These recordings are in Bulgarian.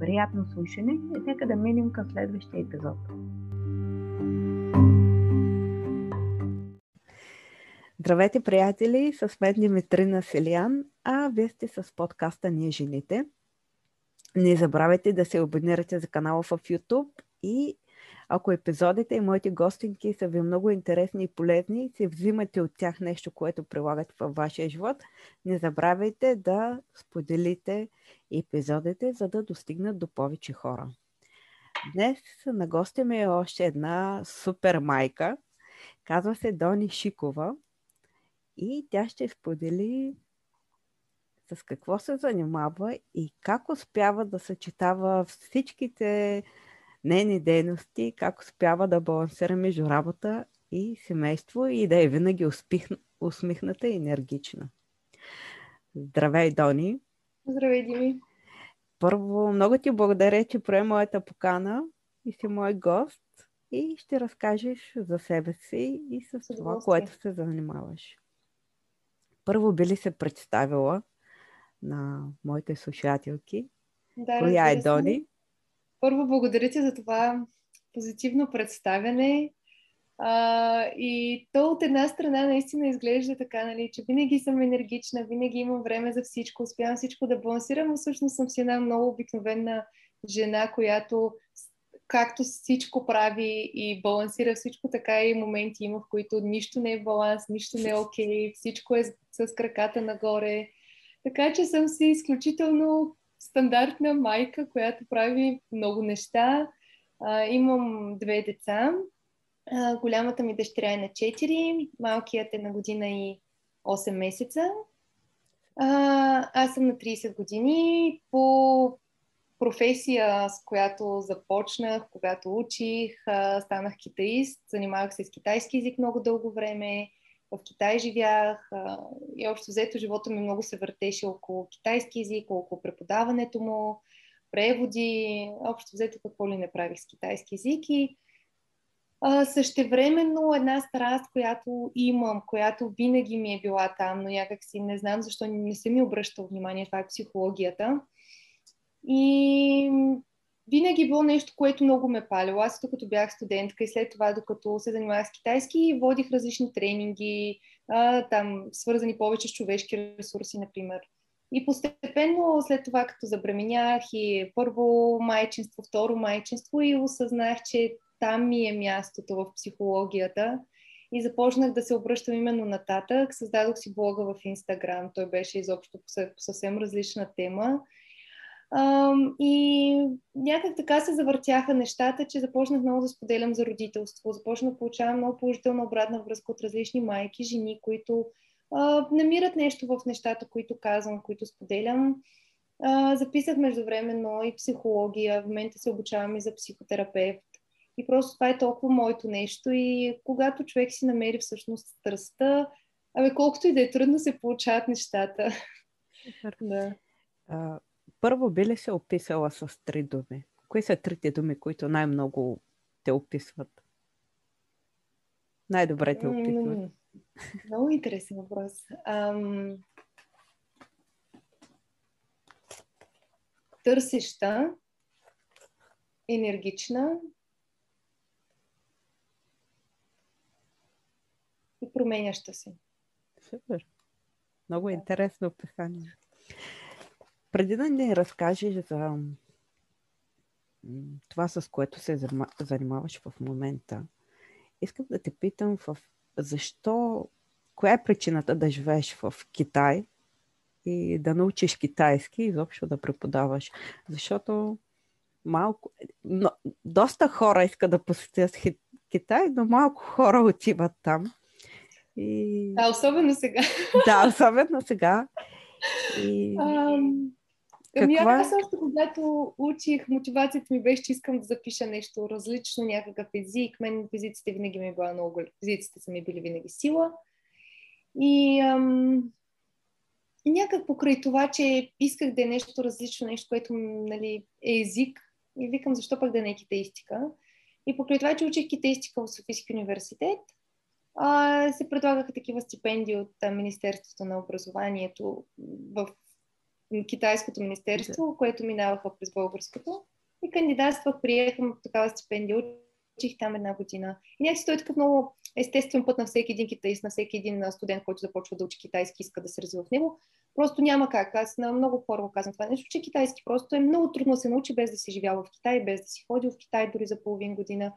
Приятно слушане и нека да минем към следващия епизод. Здравейте, приятели! С мен Димитрина Селян, а вие сте с подкаста Ние жените. Не забравяйте да се абонирате за канала в YouTube и ако епизодите и моите гостинки са ви много интересни и полезни си взимате от тях нещо, което прилагате във вашия живот, не забравяйте да споделите епизодите, за да достигнат до повече хора. Днес на гостя ми е още една супер майка. Казва се Дони Шикова и тя ще сподели с какво се занимава и как успява да съчетава всичките нейни дейности, как успява да балансира между работа и семейство и да е винаги успих, усмихната и енергична. Здравей, Дони! Здравей, Дими! Първо, много ти благодаря, че прие моята покана и си мой гост и ще разкажеш за себе си и с това, което се занимаваш. Първо би ли се представила на моите слушателки? Да, Коя е Дони? Първо, благодаря ти за това позитивно представяне. А, и то от една страна наистина изглежда така, нали, че винаги съм енергична, винаги имам време за всичко, успявам всичко да балансирам, но всъщност съм си една много обикновена жена, която както всичко прави и балансира всичко, така и моменти има, в които нищо не е баланс, нищо не е окей, okay, всичко е с краката нагоре. Така че съм си изключително стандартна майка, която прави много неща. А, имам две деца. А, голямата ми дъщеря е на 4, малкият е на година и 8 месеца. А, аз съм на 30 години. По професия, с която започнах, когато учих, станах китаист, занимавах се с китайски язик много дълго време, в Китай живях и общо взето живота ми много се въртеше около китайски язик, около преподаването му, преводи, общо взето какво ли не правих с китайски язик и а, същевременно една страст, която имам, която винаги ми е била там, но някак си не знам защо не се ми обръща внимание, това е психологията. И винаги било нещо, което много ме палило. Аз докато бях студентка и след това, докато се занимавах с китайски, водих различни тренинги, а, там свързани повече с човешки ресурси, например. И постепенно след това, като забременях и първо майчинство, второ майчинство и осъзнах, че там ми е мястото в психологията и започнах да се обръщам именно нататък. Създадох си блога в Инстаграм. Той беше изобщо по съвсем различна тема и някак така се завъртяха нещата, че започнах много да споделям за родителство. Започнах да получавам много положителна обратна връзка от различни майки, жени, които а, намират нещо в нещата, които казвам, които споделям. А, записах междувременно и психология, в момента се обучавам и за психотерапевт. И просто това е толкова моето нещо. И когато човек си намери всъщност страстта, абе колкото и да е трудно се получават нещата. да първо би ли се описала с три думи? Кои са трите думи, които най-много те описват? Най-добре те описват. Много интересен въпрос. Ам... Търсеща, енергична и променяща се. Супер. Много интересно описание. Преди да ни разкажеш за това, с което се занимаваш в момента, искам да те питам в защо, коя е причината да живееш в Китай и да научиш китайски, изобщо да преподаваш. Защото малко, но, доста хора искат да посетят Китай, но малко хора отиват там. И... Да, особено сега. Да, особено сега. И... Ам... Ами Каква... аз още когато учих, мотивацията ми беше, че искам да запиша нещо различно, някакъв език. Мен физиците винаги ми е била много... Физиците са ми били винаги сила. И ам, някак покрай това, че исках да е нещо различно, нещо, което нали, е език, и викам, защо пък да не е китаистика. И покрай това, че учих китаистика в Софийски университет, а, се предлагаха такива стипендии от а, Министерството на образованието в Китайското министерство, да. което минаваха през българското. И кандидатствах, приехам такава стипендия, учих там една година. И някакси той е такъв много естествен път на всеки един китаист, на всеки един студент, който започва да учи китайски, иска да се развива в него. Просто няма как. Аз на много хора го казвам това нещо, че китайски просто е много трудно да се научи без да си живял в Китай, без да си ходил в Китай дори за половин година.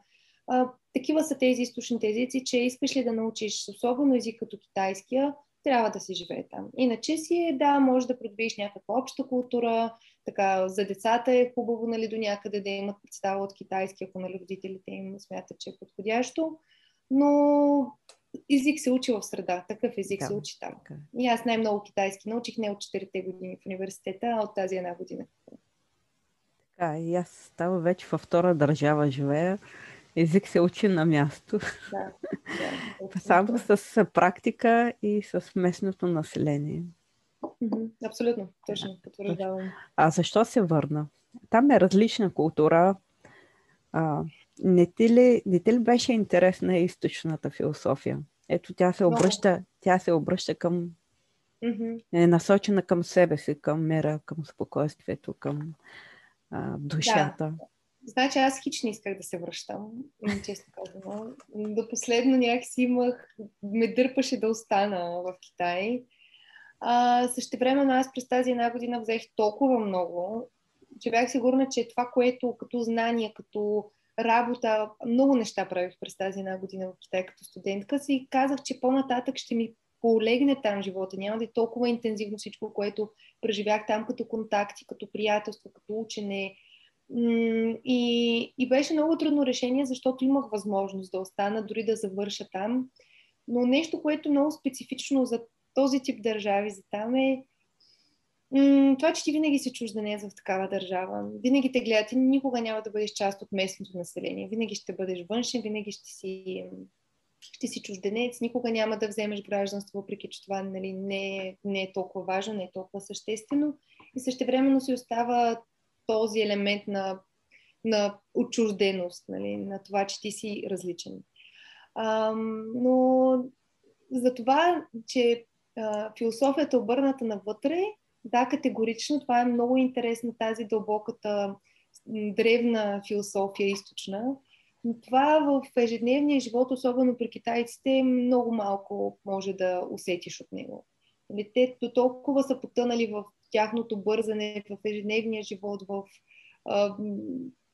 А, такива са тези източните езици, че искаш ли да научиш особено език като китайския, трябва да се живее там. Иначе си е, да, може да придобиеш някаква обща култура, така, за децата е хубаво, нали, до някъде да имат представа от китайски, ако нали, родителите им смятат, че е подходящо, но език се учи в среда, такъв език да, се учи там. Така. Е. И аз най-много китайски научих не от 4 години в университета, а от тази една година. Така, и аз става вече във втора държава живея език се учи на място. Да, да, Само с практика и с местното население. Абсолютно, точно, потвърждавам. А защо се върна? Там е различна култура. А, не, ти ли, не ти ли беше интересна източната философия? Ето, тя се обръща, тя се обръща към е насочена към себе си, към мира, към спокойствието, към а, душата. Да. Значи аз хич не исках да се връщам, честно казано. До последно някакси имах, ме дърпаше да остана в Китай. А, време аз през тази една година взех толкова много, че бях сигурна, че това, което като знание, като работа, много неща правих през тази една година в Китай като студентка си казах, че по-нататък ще ми полегне там живота. Няма да е толкова интензивно всичко, което преживях там като контакти, като приятелство, като учене, и, и беше много трудно решение, защото имах възможност да остана, дори да завърша там. Но нещо, което е много специфично за този тип държави, за там е това, че ти винаги си чужденец в такава държава. Винаги те гледат и никога няма да бъдеш част от местното население. Винаги ще бъдеш външен, винаги ще си, ще си чужденец, никога няма да вземеш гражданство, въпреки че това нали, не, не е толкова важно, не е толкова съществено. И същевременно си остава този елемент на, на отчужденост, нали, на това, че ти си различен. А, но за това, че а, философията обърната навътре, да, категорично, това е много интересна тази дълбоката древна философия, източна. Но това в ежедневния живот, особено при китайците, много малко може да усетиш от него. Нали, те до толкова са потънали в тяхното бързане в ежедневния живот, в а,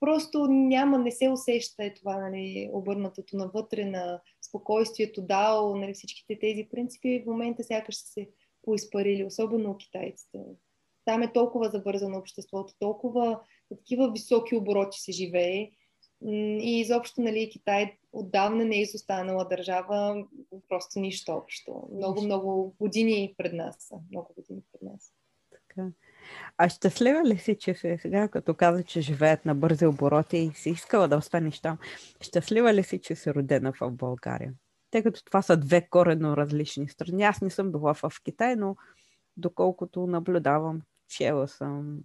просто няма, не се усеща е това, нали, обърнатото навътре на спокойствието, дао, нали, всичките тези принципи в момента сякаш са се поизпарили, особено китайците. Там е толкова забързано обществото, толкова такива високи обороти се живее и изобщо нали, Китай отдавна не е изостанала държава, просто нищо общо. Много, много години пред нас Много години пред нас така. А щастлива ли си, че сега, като каза, че живеят на бързи обороти и си искала да останеш там, щастлива ли си, че си родена в България? Тъй като това са две корено различни страни. Аз не съм била в Китай, но доколкото наблюдавам, чела съм,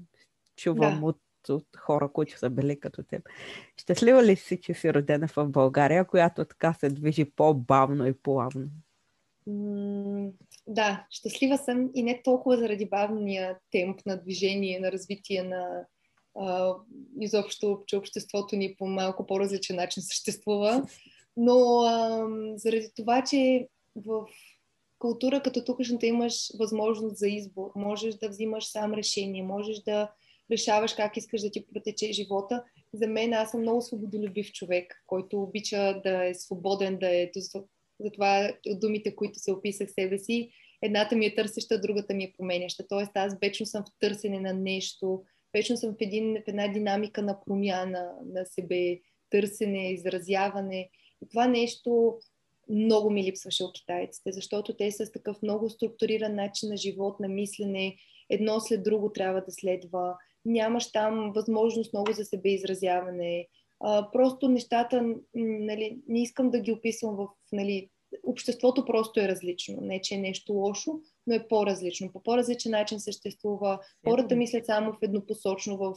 чувам да. от, от хора, които са били като теб. Щастлива ли си, че си родена в България, която така се движи по-бавно и плавно? Да, щастлива съм и не толкова заради бавния темп на движение, на развитие на а, изобщо, че обществото ни по малко по-различен начин съществува, но а, заради това, че в култура като тукашната имаш възможност за избор, можеш да взимаш сам решение, можеш да решаваш как искаш да ти протече живота, за мен аз съм много свободолюбив човек, който обича да е свободен, да е... Затова от думите, които се описах себе си, едната ми е търсеща, другата ми е променяща. Тоест аз вечно съм в търсене на нещо, вечно съм в, един, в една динамика на промяна на себе, търсене, изразяване. И това нещо много ми липсваше от китайците, защото те са с такъв много структуриран начин на живот, на мислене, едно след друго трябва да следва, нямаш там възможност много за себе изразяване. А, просто нещата, нали, не искам да ги описвам в... Нали, обществото просто е различно. Не, че е нещо лошо, но е по-различно. По по-различен начин съществува. Хората мислят само в еднопосочно в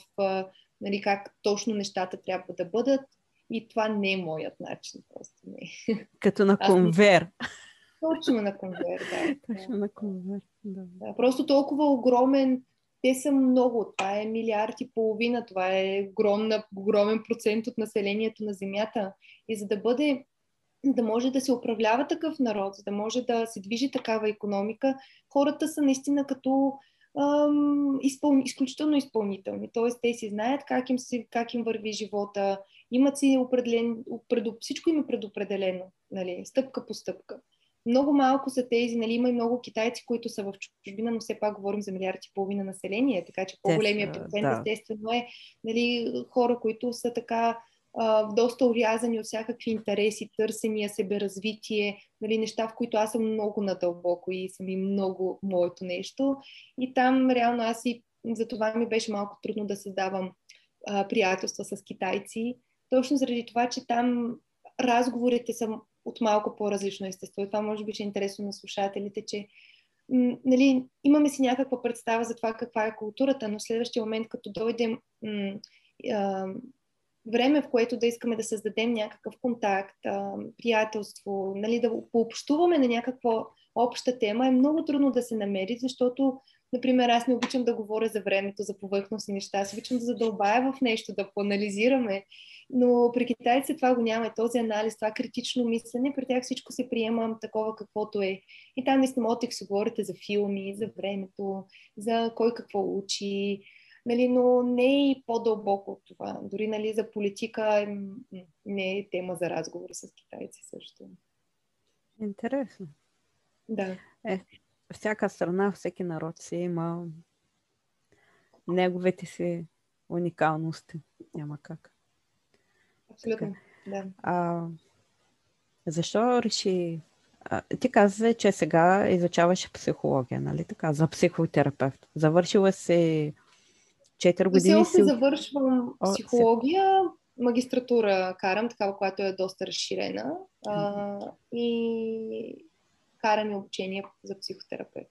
нали, как точно нещата трябва да бъдат. И това не е моят начин. Просто не. Като на конвер. Точно на конвер, да. Точно на конвер, да. да. Просто толкова огромен, те са много, това е милиард и половина, това е огромна, огромен процент от населението на Земята. И за да бъде, да може да се управлява такъв народ, за да може да се движи такава економика, хората са наистина като ам, изпъл... изключително изпълнителни. Тоест, те си знаят как им, си, как им върви живота, имат си определен, предо, всичко им е предопределено, нали, стъпка по стъпка. Много малко са тези, нали, има и много китайци, които са в чужбина, но все пак говорим за милиард и половина население, така че по-големия процент да. естествено е нали, хора, които са така а, доста урязани от всякакви интереси, търсения, себеразвитие, нали, неща, в които аз съм много надълбоко и съм и много моето нещо. И там реално аз и за това ми беше малко трудно да създавам а, приятелства с китайци, точно заради това, че там разговорите са от малко по-различно естество. И това може би ще е интересно на слушателите, че нали, имаме си някаква представа за това каква е културата, но следващия момент, като дойдем време, в което да искаме да създадем някакъв контакт, приятелство, нали, да пообщуваме на някаква обща тема, е много трудно да се намери, защото Например, аз не обичам да говоря за времето, за повърхностни неща. Аз обичам да задълбая в нещо, да поанализираме. Но при китайците това го няма. Този анализ, това критично мислене, при тях всичко се приема такова каквото е. И там наистина да си говорите за филми, за времето, за кой какво учи. Нали, но не е и по-дълбоко от това. Дори нали, за политика не е тема за разговор с китайци също. Интересно. Да. Е, всяка страна, всеки народ си има неговите си уникалности. Няма как. Абсолютно, да. А, защо реши... А, ти каза, че сега изучаваш психология, нали така? За психотерапевт. Завършила си 4 години. Си... завършвам психология, магистратура карам, такава, която е доста разширена. А, и караме обучение за психотерапевт.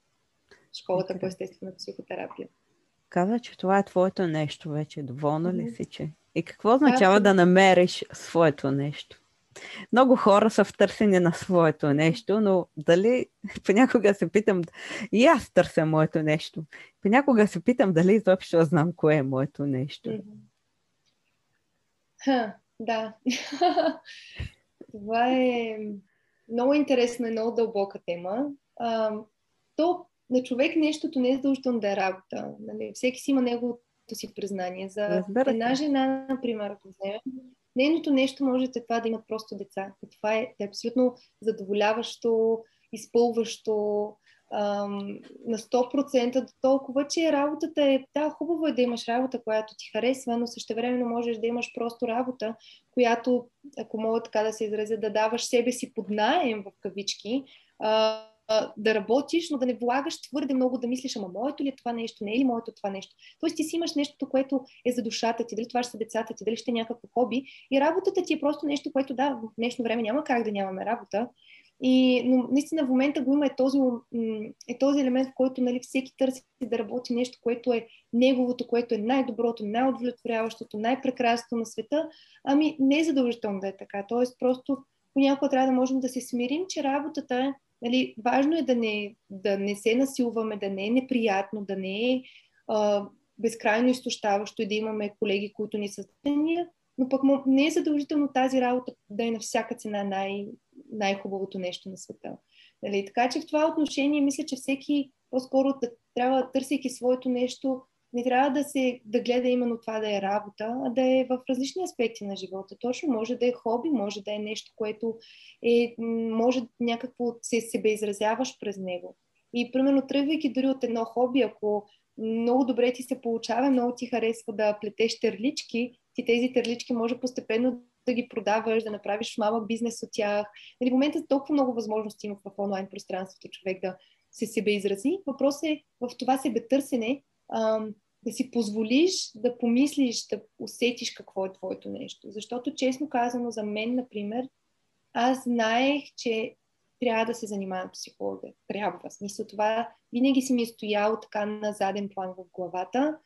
Школата okay. по естествена психотерапия. Каза, че това е твоето нещо вече. Доволна ли си, че? И какво означава да намериш своето нещо? Много хора са в търсене на своето нещо, но дали понякога се питам, и аз търся моето нещо. Понякога се питам дали изобщо знам кое е моето нещо. Ха, да. Това е много интересна и много дълбока тема. А, то на човек нещото не е задължително да е работа. Нали? Всеки си има неговото си признание. За Разбирате. една жена, например, ако вземем, нейното нещо може да е това да имат просто деца. И това е, е абсолютно задоволяващо, изпълващо, ам, на 100% до толкова, че работата е, да, хубаво е да имаш работа, която ти харесва, но същевременно можеш да имаш просто работа, която, ако мога така да се изразя, да даваш себе си под найем в кавички, а, да работиш, но да не влагаш твърде много да мислиш, ама моето ли е това нещо, не е ли моето това нещо. Тоест ти си имаш нещо, което е за душата ти, дали това ще са децата ти, дали ще е някакво хоби и работата ти е просто нещо, което да, в днешно време няма как да нямаме работа. И, но наистина в момента го има е този, е този елемент, в който нали, всеки търси да работи нещо, което е неговото, което е най-доброто, най-удовлетворяващото, най-прекрасното на света. Ами не е задължително да е така. Тоест просто понякога трябва да можем да се смирим, че работата е Нали, важно е да не, да не се насилваме, да не е неприятно, да не е а, безкрайно изтощаващо и да имаме колеги, които ни са но пък не е задължително тази работа да е на всяка цена най- най-хубавото нещо на света. Нали? Така че в това отношение мисля, че всеки по-скоро трябва, търсейки своето нещо, не трябва да се да гледа именно това да е работа, а да е в различни аспекти на живота. Точно може да е хоби, може да е нещо, което е, може някакво се себе изразяваш през него. И примерно тръгвайки дори от едно хоби, ако много добре ти се получава, много ти харесва да плетеш терлички, ти тези терлички може постепенно да ги продаваш, да направиш малък бизнес от тях. Нали, в момента толкова много възможности има в онлайн пространството човек да се себе изрази. Въпросът е в това себе търсене да си позволиш да помислиш, да усетиш какво е твоето нещо. Защото, честно казано, за мен, например, аз знаех, че трябва да се занимавам психолога. Трябва. Смисъл това винаги си ми е стояло така на заден план в главата,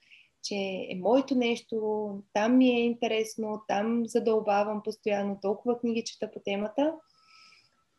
че е моето нещо, там ми е интересно, там задълбавам постоянно, толкова книги чета по темата.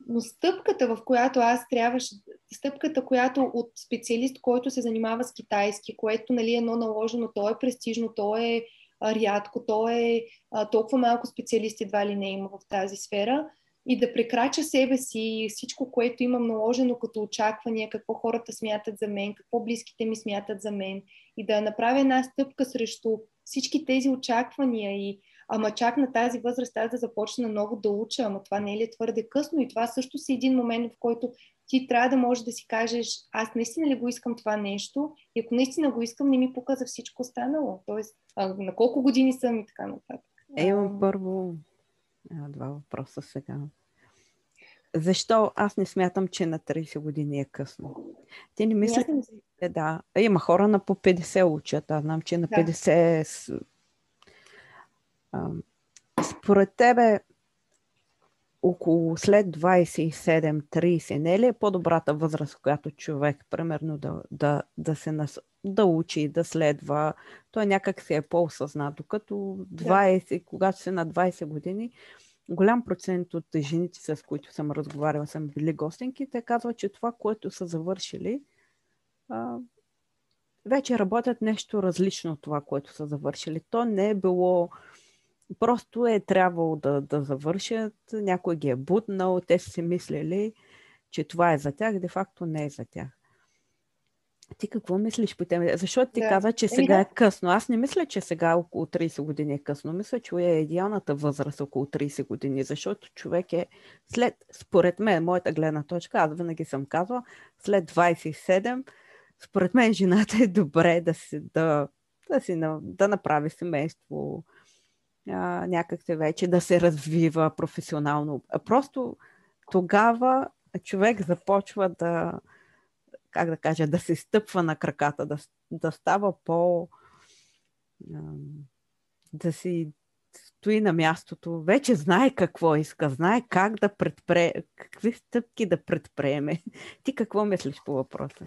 Но стъпката, в която аз трябваше, стъпката, която от специалист, който се занимава с китайски, което нали, е едно наложено, то е престижно, то е рядко, то е а, толкова малко специалисти едва ли не има в тази сфера, и да прекрача себе си, всичко, което имам наложено като очаквания, какво хората смятат за мен, какво близките ми смятат за мен и да направя една стъпка срещу всички тези очаквания и ама чак на тази възраст аз да започна много да уча, ама това не е ли твърде късно и това също си един момент, в който ти трябва да можеш да си кажеш, аз наистина ли го искам това нещо и ако наистина го искам, не ми показа всичко останало. Тоест, а, на колко години съм и така нататък. Е, имам първо два въпроса сега. Защо аз не смятам, че на 30 години е късно? Ти не мислиш, че да. Има хора на по 50 учат. Аз знам, че на 50 според тебе, около след 27-30, не е ли е по-добрата възраст, която човек, примерно, да, да, да се нас... да учи, да следва, той някак се е по-осъзнат, докато 20, да. когато се на 20 години, голям процент от жените, с които съм разговаряла, съм били гостинки, те казват, че това, което са завършили, а, вече работят нещо различно от това, което са завършили. То не е било Просто е трябвало да, да завършат, някой ги е бутнал, те са си мислили, че това е за тях, де факто не е за тях. Ти какво мислиш по темата? Защото ти да. каза, че сега е късно. Аз не мисля, че сега около 30 години е късно. Мисля, че е идеалната възраст около 30 години, защото човек е след, според мен, моята гледна точка, аз винаги съм казвала, след 27, според мен жената е добре да си, да, да, си, да направи семейство, а, някак се вече да се развива професионално. Просто тогава човек започва да, как да кажа, да се стъпва на краката, да, да става по... да си стои на мястото, вече знае какво иска, знае как да предпре... какви стъпки да предприеме. Ти какво мислиш по въпроса?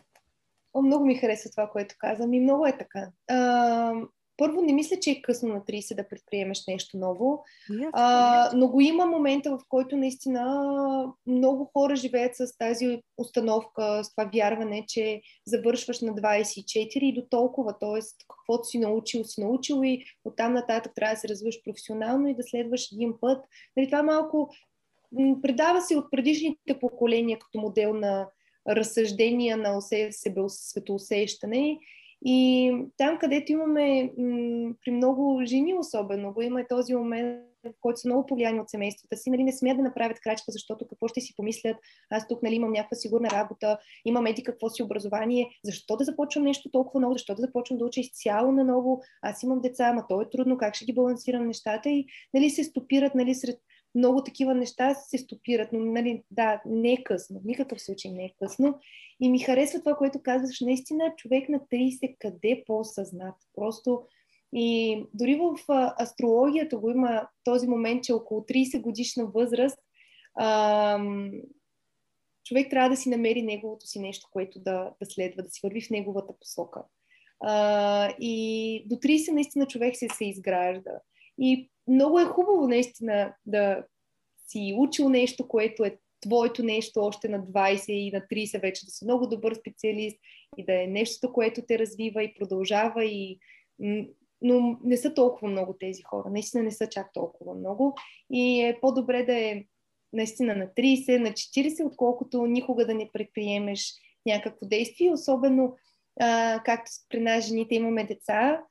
О, много ми харесва това, което казвам и много е така. А, първо, не мисля, че е късно на 30 да предприемеш нещо ново, yes, а, но го има момента, в който наистина много хора живеят с тази установка, с това вярване, че завършваш на 24 и до толкова, т.е. каквото си научил, си научил и оттам нататък трябва да се развиваш професионално и да следваш един път. Нали, това малко предава се от предишните поколения като модел на разсъждения на светоусещане и там, където имаме, при много жени особено, го има този момент, в който са много повлияни от семействата си, нали, не смеят да направят крачка, защото какво ще си помислят, аз тук нали, имам някаква сигурна работа, имам еди какво си образование, защо да започвам нещо толкова много, защо да започвам да уча изцяло на ново, аз имам деца, ама то е трудно, как ще ги балансирам нещата? И нали, се стопират нали, сред много такива неща се стопират, но нали, да, не е късно, в никакъв случай не е късно. И ми харесва това, което казваш, наистина човек на 30 къде по-съзнат. Просто и дори в астрологията го има този момент, че около 30 годишна възраст ам, човек трябва да си намери неговото си нещо, което да, да следва, да си върви в неговата посока. А, и до 30 наистина човек се, се изгражда. И много е хубаво наистина да си учил нещо, което е твоето нещо още на 20 и на 30 вече да си много добър специалист и да е нещо, което те развива и продължава и но не са толкова много тези хора. Наистина не са чак толкова много. И е по-добре да е наистина на 30, на 40, отколкото никога да не предприемеш някакво действие. Особено а, както при нас жените имаме деца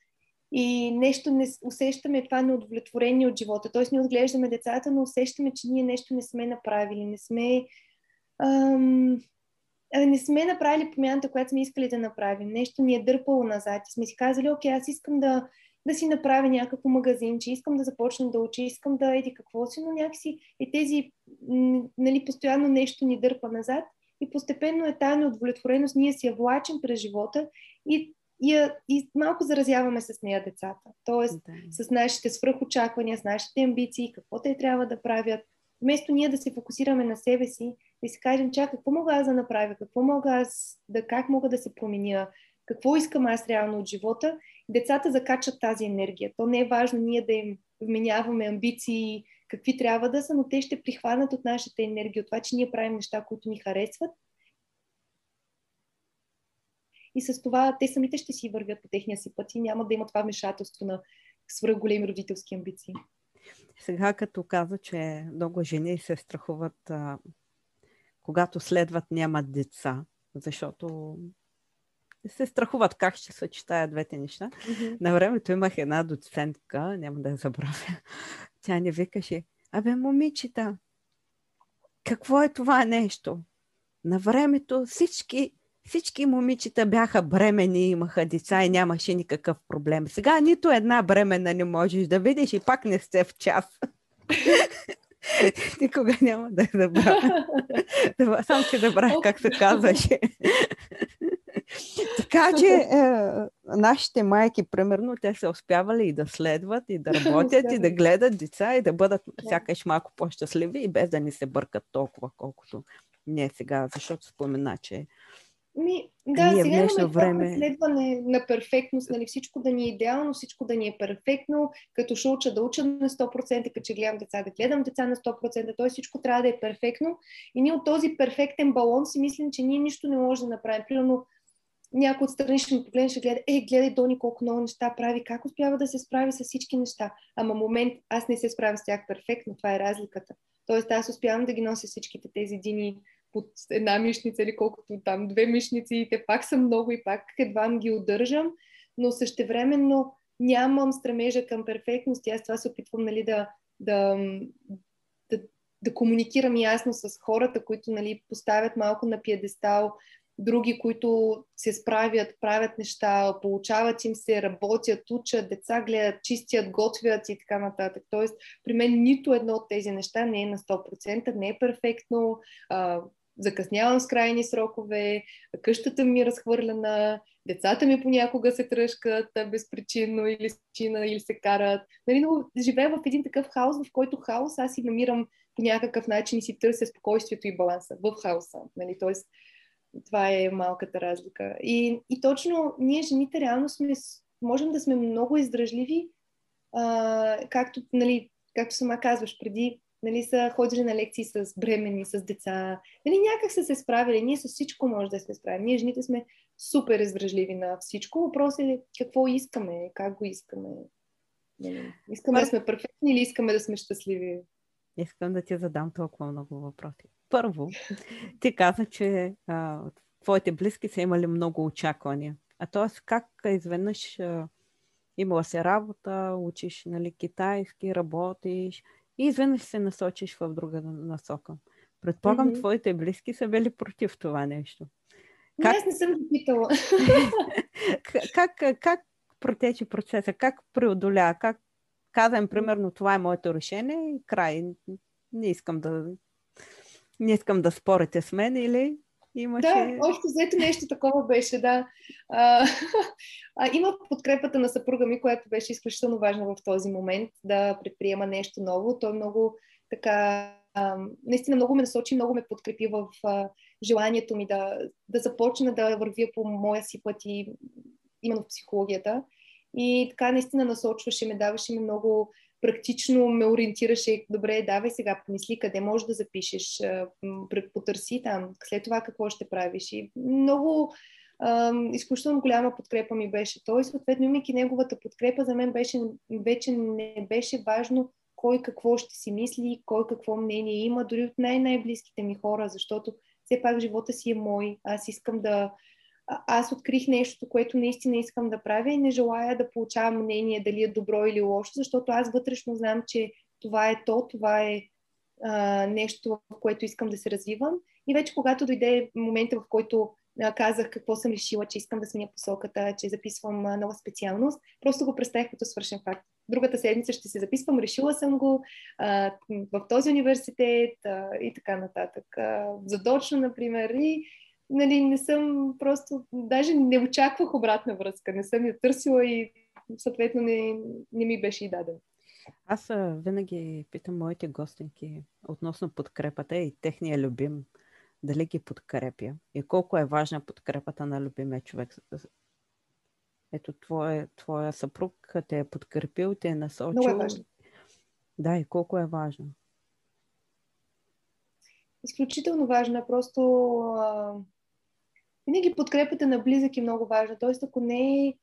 и нещо не усещаме това неудовлетворение от живота. Тоест, ние отглеждаме децата, но усещаме, че ние нещо не сме направили, не сме. Ам, не сме направили промяната, която сме искали да направим. Нещо ни е дърпало назад и сме си казали, окей, аз искам да, да си направя някакво магазинче, искам да започна да уча, искам да еди какво си, но някакси и тези, нали, постоянно нещо ни дърпа назад и постепенно е тази неудовлетвореност, ние си я влачим през живота и, и, и малко заразяваме с нея децата. Тоест, да. с нашите свръхочаквания, с нашите амбиции, какво те трябва да правят. Вместо ние да се фокусираме на себе си и си кажем, чак, какво мога аз да направя, какво мога аз да, как мога да се променя, какво искам аз реално от живота, децата закачат тази енергия. То не е важно ние да им вменяваме амбиции, какви трябва да са, но те ще прихванат от нашата енергия, от това, че ние правим неща, които ни харесват. И с това те самите ще си вървят по техния си път и няма да има това вмешателство на свръх големи родителски амбиции. Сега като каза, че много жени се страхуват, а, когато следват нямат деца, защото се страхуват как ще съчетая двете неща. Mm-hmm. На времето имах една доцентка, няма да я забравя. Тя ни викаше, абе, момичета, какво е това нещо? На времето всички, всички момичета бяха бремени, имаха деца и нямаше никакъв проблем. Сега нито една бремена не можеш да видиш и пак не сте в час. Никога няма да я забравя. Само, че забравя как се казваше. така че е, нашите майки, примерно, те са успявали и да следват, и да работят, и да гледат деца, и да бъдат сякаш малко по-щастливи, и без да ни се бъркат толкова, колкото не сега, защото спомена, че ми, да, ние сега имаме време... следване на перфектност, нали, всичко да ни е идеално, всичко да ни е перфектно, като ще уча да уча на 100%, като ще гледам деца да гледам деца на 100%, т.е. всичко трябва да е перфектно. И ние от този перфектен балон си мислим, че ние нищо не можем да направим. Примерно, някой отстрани ще ми погледне, ще гледа, е, гледай Дони колко много неща прави, как успява да се справи с всички неща. Ама момент, аз не се справям с тях перфектно, това е разликата. Тоест аз успявам да ги нося всичките тези дини под една мишница или колкото там две мишници и те пак са много и пак едва ги удържам, но същевременно нямам стремежа към перфектност и аз това се опитвам нали, да, да, да, да комуникирам ясно с хората, които нали, поставят малко на пиедестал други, които се справят, правят неща, получават им се, работят, учат, деца гледат, чистят, готвят и така нататък. Тоест, при мен нито едно от тези неща не е на 100%, не е перфектно, закъснявам с крайни срокове, къщата ми е разхвърлена, децата ми понякога се тръжкат безпричинно или причина, или се карат. Нали, но живея в един такъв хаос, в който хаос аз си намирам по някакъв начин и си търся спокойствието и баланса в хаоса. Нали? Тоест, това е малката разлика. И, и точно ние, жените, реално сме, можем да сме много издръжливи, а, както, нали, както сама казваш, преди нали, са ходили на лекции с бремени, с деца. Нали, някак са се справили. Ние с всичко може да се справим. Ние, жените, сме супер издръжливи на всичко. Въпросът е какво искаме, как го искаме. Нали, искаме да сме перфектни или искаме да сме щастливи? Искам да ти задам толкова много въпроси. Първо, ти каза, че а, твоите близки са имали много очаквания. А т.е. как изведнъж а, имала се работа, учиш нали, китайски, работиш и изведнъж се насочиш в друга насока. Предполагам, mm-hmm. твоите близки са били против това нещо. Как... Аз не съм ги питала. как, как, как протече процеса? Как преодоля? Как казвам, примерно, това е моето решение и край. Не искам да не искам да спорите с мен или имаше... Да, още взето нещо такова беше, да. А, а, има подкрепата на съпруга ми, която беше изключително важна в този момент да предприема нещо ново. Той много така, а, наистина много ме насочи, много ме подкрепи в а, желанието ми да, да започна да вървя по моя си път и именно в психологията. И така наистина насочваше ме, даваше ми много практично ме ориентираше, добре, давай сега, помисли къде можеш да запишеш, потърси там, след това какво ще правиш. И много изключително голяма подкрепа ми беше. Той, съответно, имайки неговата подкрепа, за мен беше, вече не беше важно кой какво ще си мисли, кой какво мнение има, дори от най-най-близките ми хора, защото все пак живота си е мой. Аз искам да, аз открих нещо, което наистина искам да правя и не желая да получавам мнение дали е добро или лошо, защото аз вътрешно знам, че това е то, това е а, нещо, в което искам да се развивам. И вече когато дойде момента, в който а, казах какво съм решила, че искам да сменя посоката, че записвам а, нова специалност, просто го представих като свършен факт. Другата седмица ще се записвам, решила съм го а, в този университет а, и така нататък. А, задочно, например. И нали, не съм просто, даже не очаквах обратна връзка, не съм я търсила и съответно не, не ми беше и даден. Аз винаги питам моите гостинки относно подкрепата и техния любим, дали ги подкрепя и колко е важна подкрепата на любимия човек. Ето, твоя, твоя съпруг те е подкрепил, те е насочил. Много е важно. Да, и колко е важно. Изключително важно е просто а, винаги подкрепата на близък е много важна. Тоест, ако не е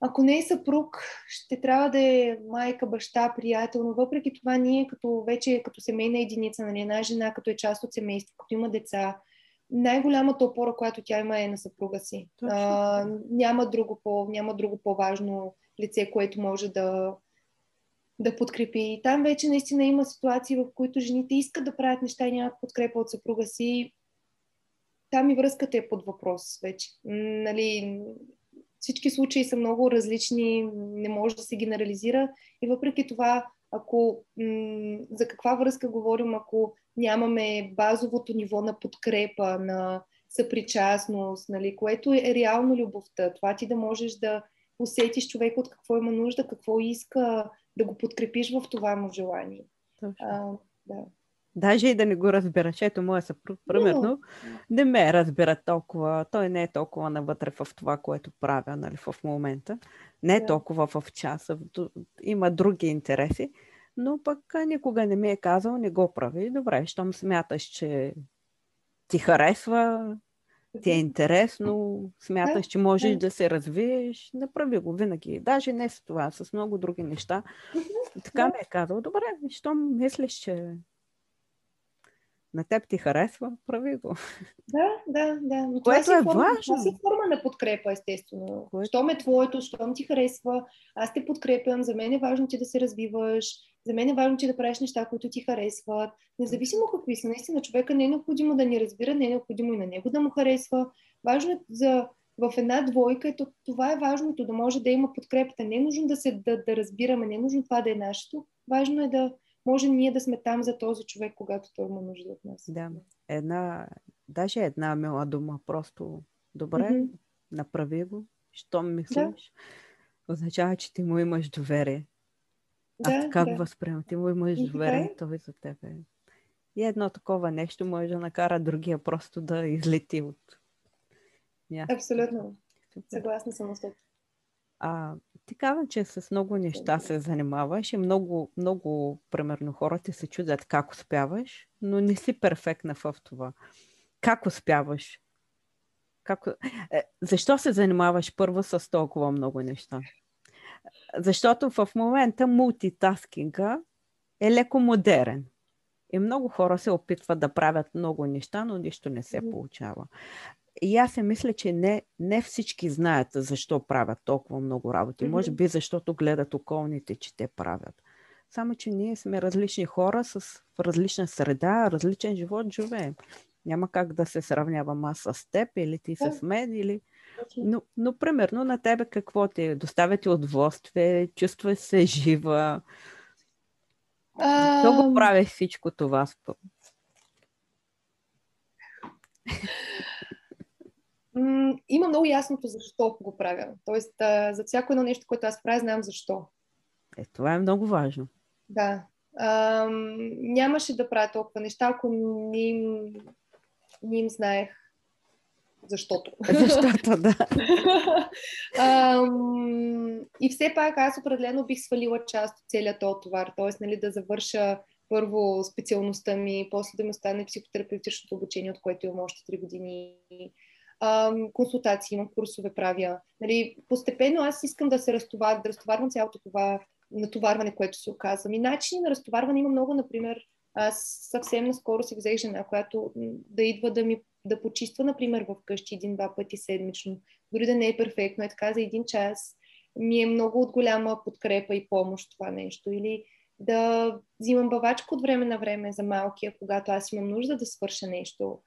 ако не е съпруг, ще трябва да е майка, баща, приятел, но въпреки това ние като вече като семейна единица, нали, една жена, като е част от семейство, като има деца, най-голямата опора, която тя има е на съпруга си. А, няма, друго по, няма друго по-важно лице, което може да, да подкрепи. И там вече наистина има ситуации, в които жените искат да правят неща и нямат подкрепа от съпруга си там и връзката е под въпрос вече. Нали, всички случаи са много различни, не може да се генерализира и въпреки това, ако м- за каква връзка говорим, ако нямаме базовото ниво на подкрепа, на съпричастност, нали, което е реално любовта, това ти да можеш да усетиш човек от какво има нужда, какво иска, да го подкрепиш в това му желание. Точно. А, да. Даже и да не го разбираш. Ето, моя съпруг, примерно, не ме разбира толкова. Той не е толкова навътре в това, което правя нали, в момента. Не е толкова в часа. Има други интереси. Но пък никога не ми е казал, не го прави. Добре, щом смяташ, че ти харесва, ти е интересно, смяташ, че можеш да се развиеш, направи го винаги. Даже не с това, с много други неща. Така ми е казал, добре, щом мислиш, че на теб ти харесва, прави го. Да, да, да. Но Което това е форма, важно. Това си форма на подкрепа, естествено. Което... Щом е твоето, щом ти харесва, аз те подкрепям, за мен е важно ти да се развиваш, за мен е важно ти да правиш неща, които ти харесват. Независимо какви са, наистина човека не е необходимо да ни разбира, не е необходимо и на него да му харесва. Важно е за в една двойка, ето, това е важното, да може да има подкрепата. Не е нужно да се да, да разбираме, не е нужно това да е нашето. Важно е да, можем ние да сме там за този човек, когато той има нужда от нас. Да, една, даже една мила дума, просто добре, mm-hmm. направи го, що мислиш, да. означава, че ти му имаш доверие. Да, Аз как да. възприемам? Ти му имаш доверие, той за тебе. И едно такова нещо може да накара другия просто да излети от Yeah. Абсолютно. Съгласна съм с а, ти каза, че с много неща се занимаваш и много, много, примерно, хората се чудят как успяваш, но не си перфектна в това. Как успяваш? Как... Е, защо се занимаваш първо с толкова много неща? Защото в момента мултитаскинга е леко модерен. И много хора се опитват да правят много неща, но нищо не се получава. И аз се мисля, че не, не всички знаят защо правят толкова много работи. Mm-hmm. Може би защото гледат околните, че те правят. Само, че ние сме различни хора с различна среда, различен живот живеем. Няма как да се сравнявам аз с теб или ти yeah. с мен. Или... Но, но, примерно, на тебе какво ти доставя ти удоволствие, чувстваш се жива. Защо го правиш всичко това? М- има много ясното защо го правя. Тоест, а, за всяко едно нещо, което аз правя, знам защо. Е, това е много важно. Да. А, нямаше да правя толкова неща, ако не им, не им знаех защото. Защото, да. а, и все пак аз определено бих свалила част от целият този товар. Т.е. Нали, да завърша първо специалността ми, после да ми остане психотерапевтичното обучение, от което имам още 3 години консултации, имам курсове, правя. Нали, постепенно аз искам да се разтоварвам, да разтоварвам цялото това натоварване, което се оказвам. И начини на разтоварване има много, например, аз съвсем наскоро си взех жена, която да идва да ми да почиства, например, в къщи един-два пъти седмично. Дори да не е перфектно, е така за един час. Ми е много от голяма подкрепа и помощ това нещо. Или да взимам бавачка от време на време за малкия, когато аз имам нужда да свърша нещо.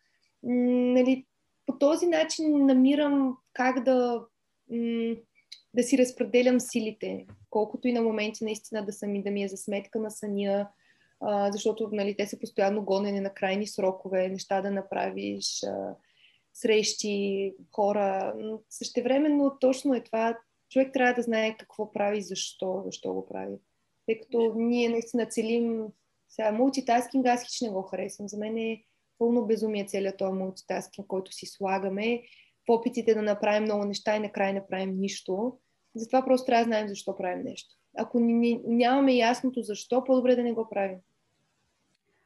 Нали, по този начин намирам как да, да си разпределям силите, колкото и на моменти наистина да съм да ми е за сметка на съня, а, защото нали, те са постоянно гонени на крайни срокове, неща да направиш, а, срещи, хора. Но същевременно точно е това. Човек трябва да знае какво прави защо, защо го прави. Тъй като ние наистина целим сега мултитаскинг, аз хич не го харесвам. За мен е пълно безумие целият този мултитаскинг, който си слагаме в опитите да направим много неща и накрая не правим нищо. Затова просто трябва да знаем защо правим нещо. Ако нямаме ясното защо, по-добре да не го правим.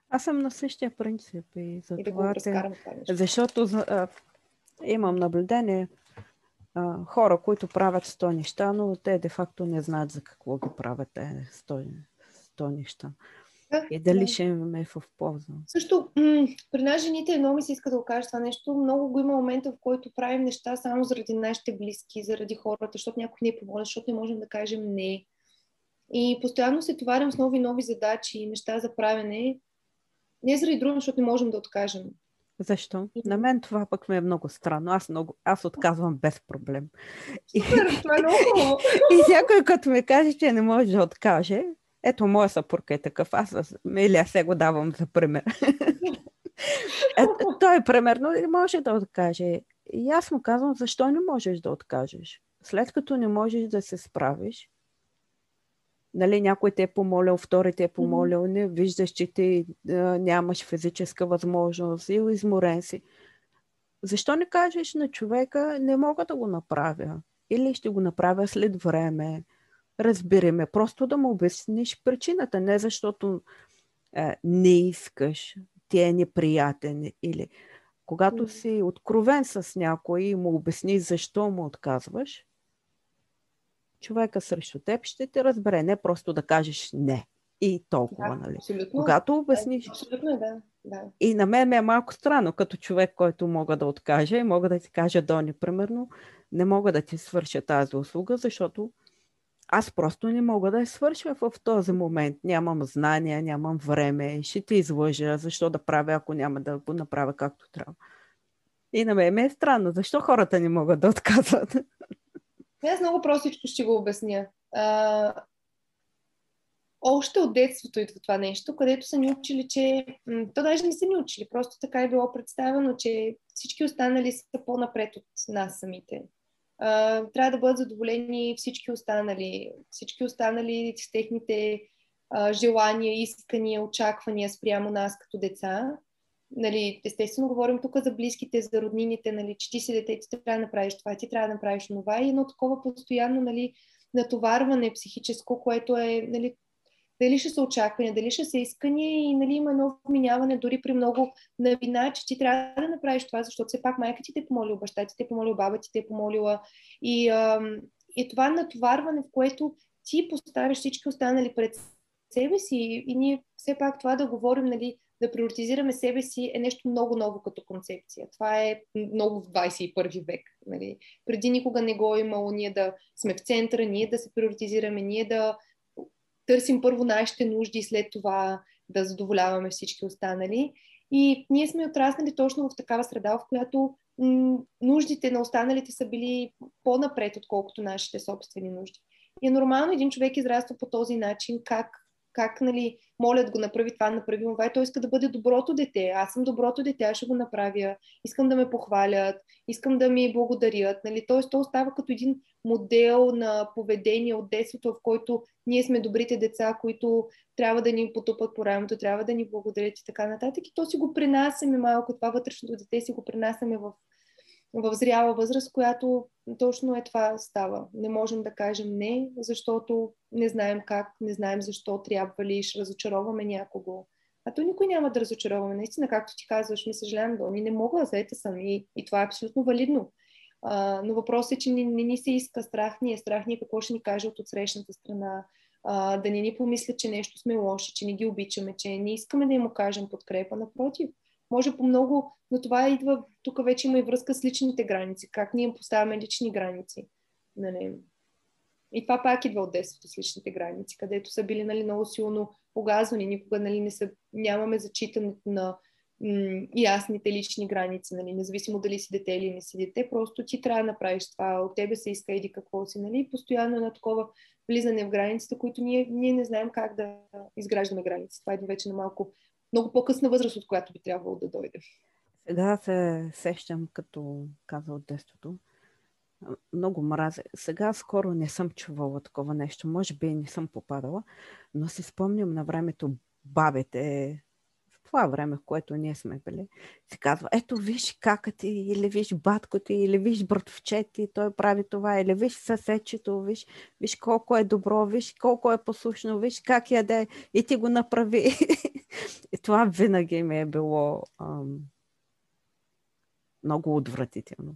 Аз съм на същия принцип и за и това, да те... защото а, имам наблюдение а, хора, които правят сто неща, но те де-факто не знаят за какво ги правят те сто, сто неща. Да, и дали да. ще им е в полза. Също, м- при нас жените много ми се иска да го кажа това нещо. Много го има момента, в който правим неща само заради нашите близки, заради хората, защото някой не е помоля, защото не можем да кажем не. И постоянно се товарям с нови нови задачи и неща за правене. Не заради друго, защото не можем да откажем. Защо? На мен това пък ми е много странно. Аз, много, аз отказвам без проблем. Супер, е много И някой като ми каже, че не може да откаже, ето моя съпруг е такъв, аз или аз се го давам за пример. е, той примерно може да откаже. И аз му казвам, защо не можеш да откажеш? След като не можеш да се справиш, нали, някой те е помолил, втори те е помолил, mm-hmm. не виждаш, че ти а, нямаш физическа възможност или изморен си. Защо не кажеш на човека, не мога да го направя? Или ще го направя след време? Разбери ме. Просто да му обясниш причината. Не защото а, не искаш, ти е неприятен. Или когато си откровен с някой и му обясниш защо му отказваш, човека срещу теб ще те разбере. Не просто да кажеш не. И толкова, да, нали? Абсолютно. Когато обясниш. Абсолютно, да. да. И на мен е малко странно, като човек, който мога да откажа и мога да ти кажа, Дони, примерно, не мога да ти свърша тази услуга, защото аз просто не мога да я свърша в този момент. Нямам знания, нямам време, ще ти излъжа, защо да правя, ако няма да го направя както трябва. И на мен е странно, защо хората не могат да отказват. Аз много простичко ще го обясня. А, още от детството идва това нещо, където са ни учили, че... То даже не са ни учили, просто така е било представено, че всички останали са по-напред от нас самите. Трябва да бъдат задоволени всички останали. Всички останали с техните а, желания, искания, очаквания спрямо нас като деца нали, естествено говорим тук за близките, за роднините, нали, че ти си дете, ти трябва да направиш това, ти трябва да направиш това и едно такова постоянно нали, натоварване психическо, което е нали, дали ще са очаквания, дали ще са искания и нали, има едно вминяване дори при много новина, че ти трябва да направиш това, защото все пак майка ти те е помолила, баща ти те е помолила, баба ти те е помолила и, а, и това натоварване, в което ти поставяш всички останали пред себе си и ние все пак това да говорим, нали, да приоритизираме себе си е нещо много ново като концепция. Това е много в 21 век. Нали. Преди никога не го е имало ние да сме в центъра, ние да се приоритизираме, ние да търсим първо нашите нужди и след това да задоволяваме всички останали. И ние сме отраснали точно в такава среда, в която нуждите на останалите са били по-напред, отколкото нашите собствени нужди. И е нормално един човек израства по този начин, как как, нали, моля да го направи това, направи това. И той иска да бъде доброто дете. Аз съм доброто дете, аз ще го направя. Искам да ме похвалят, искам да ми благодарят. Нали. Тоест, то остава като един модел на поведение от детството, в който ние сме добрите деца, които трябва да ни потупат по рамото, трябва да ни благодарят и така нататък. И то си го принасяме малко, това вътрешното дете си го принасяме в в зряла възраст, която точно е това става. Не можем да кажем не, защото не знаем как, не знаем защо трябва ли, ще разочароваме някого. А то никой няма да разочароваме. Наистина, както ти казваш, ми съжалявам, Дони, не мога, заета съм и, и това е абсолютно валидно. А, но въпросът е, че не, не ни се иска страх ни е страх ни какво ще ни каже от отсрещната страна, а, да не ни помислят, че нещо сме лоши, че не ги обичаме, че не искаме да им окажем подкрепа. Напротив, може по много, но това идва, тук вече има и връзка с личните граници, как ние поставяме лични граници. Нали. И това пак идва от детството с личните граници, където са били нали, много силно погазвани. Никога нали, не са, нямаме зачитането на м- ясните лични граници, нали, независимо дали си дете или не си дете, просто ти трябва да направиш това, от тебе се иска еди какво си, нали, постоянно на такова влизане в границите, които ние, ние не знаем как да изграждаме граници. Това идва вече на малко, много по-късна възраст, от която би трябвало да дойде. Сега се сещам, като каза от детството. Много мразя. Сега скоро не съм чувала такова нещо. Може би не съм попадала, но си спомням на времето бабите, това време, в което ние сме били, си казва, ето виж кака ти, или виж батко ти, или виж братовче ти, той прави това, или виж съсечето, виж, виж колко е добро, виж колко е послушно, виж как яде и ти го направи. и това винаги ми е било ам, много отвратително.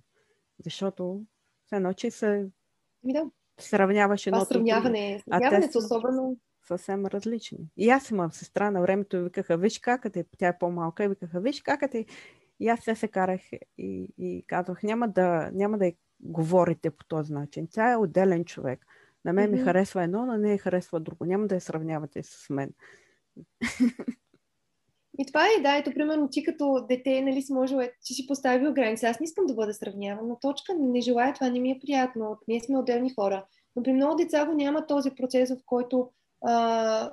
Защото се едно, че се да. сравняваш едно. Това сравняване, сравняването особено съвсем различни. И аз имам сестра на времето викаха, виж как е, тя е по-малка, и викаха, виж как е. И аз се се карах и, и казвах, няма да, няма да говорите по този начин. Тя е отделен човек. На мен mm-hmm. ми харесва едно, но не харесва друго. Няма да я сравнявате с мен. И това е, да, ето, примерно, ти като дете, нали, си можел, ти си поставил граница. Аз не искам да бъда сравнявана. Точка, не желая, това не ми е приятно. Ние сме отделни хора. Но при много деца го няма този процес, в който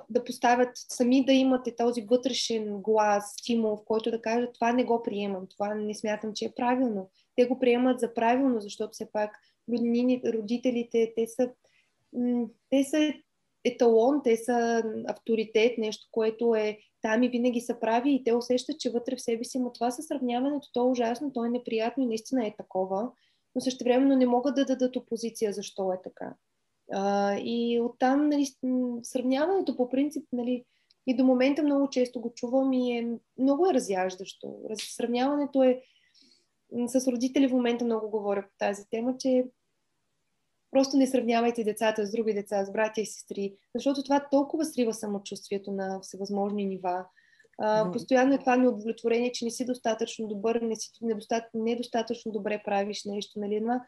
да поставят, сами да имате този вътрешен глас, стимул, в който да кажат това не го приемам, това не смятам, че е правилно. Те го приемат за правилно, защото все пак родителите, те са, те са еталон, те са авторитет, нещо, което е там и винаги са прави и те усещат, че вътре в себе си има това със сравняването, то е ужасно, то е неприятно и наистина е такова, но също времено не могат да дадат опозиция защо е така. А, и оттам нали, сравняването по принцип нали, и до момента много често го чувам и е много е разяждащо. Сравняването е с родители в момента много говоря по тази тема, че просто не сравнявайте децата с други деца, с братя и сестри, защото това толкова срива самочувствието на всевъзможни нива. А, постоянно е това неудовлетворение, че не си достатъчно добър, не си недостатъчно, недостатъчно добре правиш нещо. Нали? Но,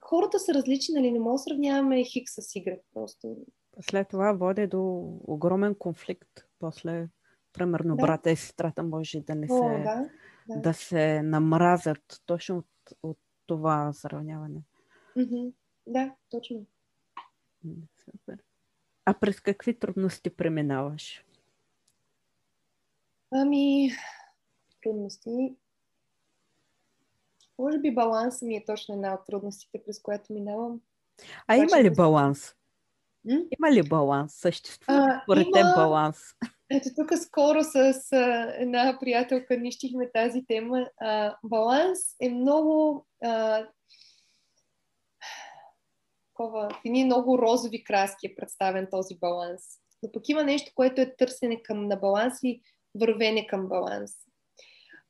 хората са различни, нали? Не мога да сравняваме хик с Y. Просто. След това води до огромен конфликт. После, примерно, да. брата и сестрата може да не се, О, да, да. да се намразят точно от, от това сравняване. Mm-hmm. Да, точно. Супер. А през какви трудности преминаваш? Ами, трудности. Може би баланс ми е точно една от трудностите, през която минавам. А има ли баланс? М? Има ли баланс? Съществува според има... теб баланс? Ето тук скоро с а, една приятелка нищихме тази тема. А, баланс е много а, такова, в едни много розови краски е представен този баланс. Но пък има нещо, което е търсене към на баланс и вървене към баланс.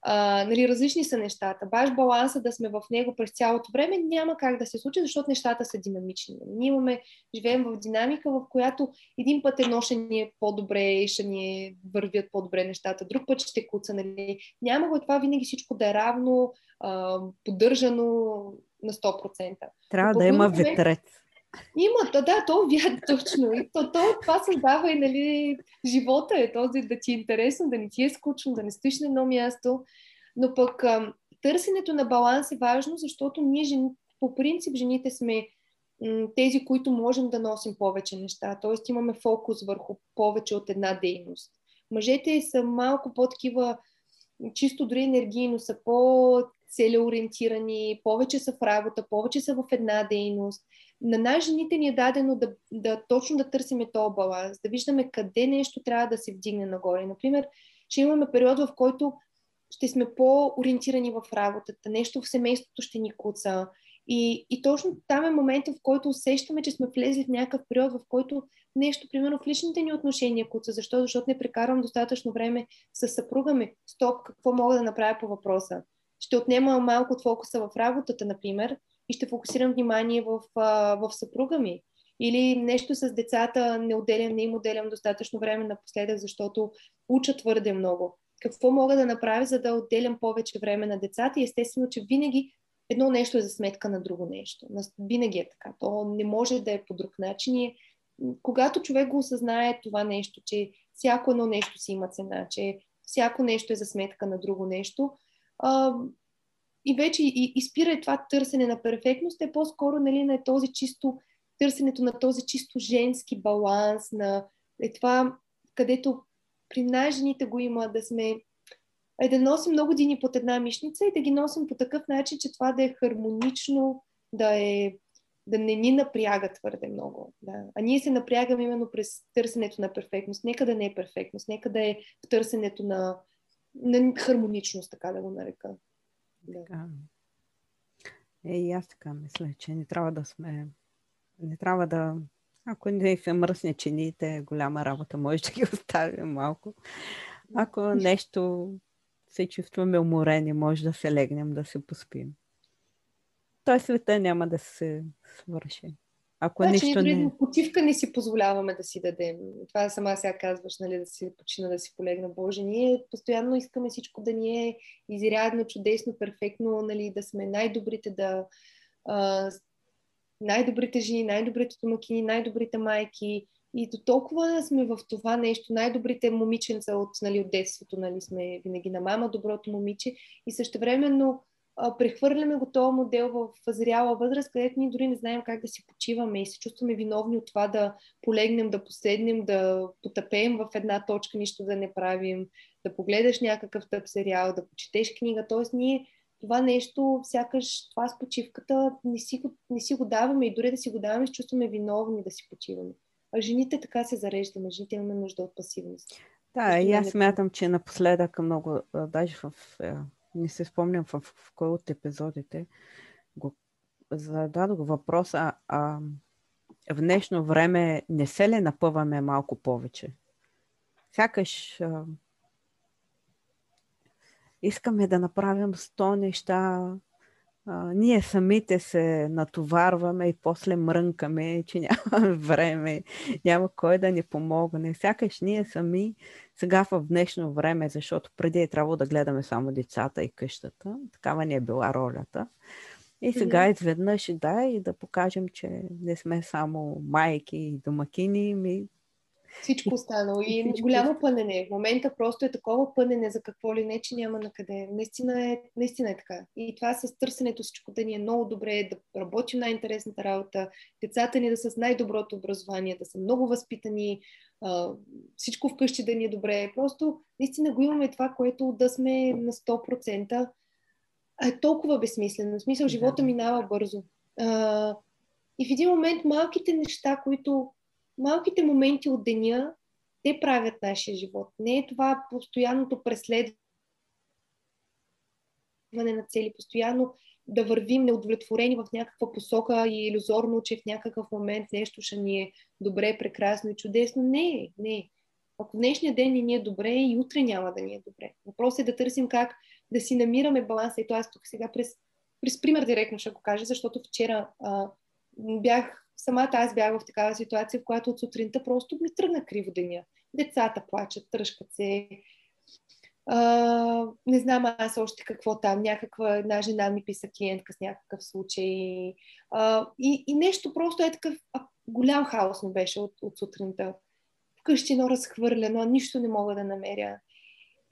А, нали, различни са нещата. Баш баланса да сме в него през цялото време няма как да се случи, защото нещата са динамични. Ние имаме, живеем в динамика, в която един път едно ще ни е по-добре и ще ни вървят по-добре нещата, друг път ще куца. Нали. Няма го това винаги всичко да е равно, а, поддържано на 100%. Трябва да има ветрец. Има, да, да, то вярно точно. И то, то, това създава и нали, живота е този да ти е интересно, да не ти е скучно, да не стоиш на едно място. Но пък търсенето на баланс е важно, защото ние жени, по принцип жените сме тези, които можем да носим повече неща. Тоест имаме фокус върху повече от една дейност. Мъжете са малко по-такива, чисто дори енергийно, са по целеориентирани, повече са в работа, повече са в една дейност на нас жените ни е дадено да, да точно да търсиме този баланс, да виждаме къде нещо трябва да се вдигне нагоре. Например, ще имаме период, в който ще сме по-ориентирани в работата, нещо в семейството ще ни куца. И, и точно там е момента, в който усещаме, че сме влезли в някакъв период, в който нещо, примерно в личните ни отношения куца. Защо? Защото не прекарвам достатъчно време с съпруга ми. Стоп, какво мога да направя по въпроса? Ще отнема малко от фокуса в работата, например, и ще фокусирам внимание в, в съпруга ми. Или нещо с децата не отделям, не им отделям достатъчно време напоследък, защото учат твърде много. какво мога да направя, за да отделям повече време на децата. И естествено, че винаги едно нещо е за сметка на друго нещо. Винаги е така. То не може да е по друг начин. И когато човек го осъзнае това нещо, че всяко едно нещо си има цена, че всяко нещо е за сметка на друго нещо, а, и вече и, и спира това търсене на перфектност, е по-скоро нали, на този чисто, търсенето на този чисто женски баланс, на е това, където при най-жените го има да сме е да носим много дини под една мишница и да ги носим по такъв начин, че това да е хармонично, да, е, да не ни напряга твърде много. Да. А ние се напрягаме именно през търсенето на перфектност. Нека да не е перфектност, нека да е в търсенето на, на хармоничност, така да го нарека. Да. Е, и аз така мисля, че не трябва да сме. Не трябва да. Ако не се мръсне чините, голяма работа, може да ги оставим малко. Ако нещо се чувстваме уморени, може да се легнем, да се поспим. Той света няма да се свърши. Ако значи, ние не... почивка не си позволяваме да си дадем. Това сама сега казваш, нали, да си почина, да си полегна. Боже, ние постоянно искаме всичко да ни е изрядно, чудесно, перфектно, нали, да сме най-добрите, да а, най-добрите жени, най-добрите домакини, най-добрите майки. И до толкова сме в това нещо, най-добрите момиченца от, нали, от детството, нали, сме винаги на мама, доброто момиче. И същевременно прехвърляме го този модел в зряла възраст, където ние дори не знаем как да си почиваме и се чувстваме виновни от това да полегнем, да поседнем, да потъпеем в една точка, нищо да не правим, да погледаш някакъв тъп сериал, да почетеш книга. Тоест ние това нещо, сякаш това с почивката не си, го, не си го даваме и дори да си го даваме, се чувстваме виновни да си почиваме. А жените така се зареждаме, жените имаме нужда от пасивност. Да, и аз смятам, че напоследък много, даже в не се спомням в, в кой от епизодите, го зададох въпроса, а в днешно време не се ли напъваме малко повече? Сякаш а, искаме да направим сто неща, а, ние самите се натоварваме и после мрънкаме, че няма време, няма кой да ни помогне. Сякаш ние сами сега в днешно време, защото преди е трябвало да гледаме само децата и къщата, такава ни е била ролята. И сега изведнъж да, и да покажем, че не сме само майки и домакини, ми всичко останало. И Всичко. голямо пънене. В момента просто е такова пънене за какво ли не, че няма на къде. Наистина е, наистина е така. И това с търсенето всичко да ни е много добре, да работим най-интересната работа, децата ни да са с най-доброто образование, да са много възпитани, всичко вкъщи да ни е добре. Просто наистина го имаме това, което да сме на 100%. А е толкова безсмислено. В смисъл, живота минава бързо. И в един момент малките неща, които малките моменти от деня, те правят нашия живот. Не е това постоянното преследване на цели, постоянно да вървим неудовлетворени в някаква посока и иллюзорно, че в някакъв момент нещо ще ни е добре, прекрасно и чудесно. Не, не. Ако днешния ден ни е добре, и утре няма да ни е добре. Въпросът е да търсим как да си намираме баланса. И то аз тук сега през, през пример директно ще го кажа, защото вчера а, бях самата аз бях в такава ситуация, в която от сутринта просто ми тръгна криво деня. Децата плачат, тръжкат се. А, не знам аз още какво там. Някаква една жена ми писа клиентка с някакъв случай. А, и, и нещо просто е такъв а, голям хаос ми беше от, от сутринта. Вкъщи едно разхвърлено, нищо не мога да намеря.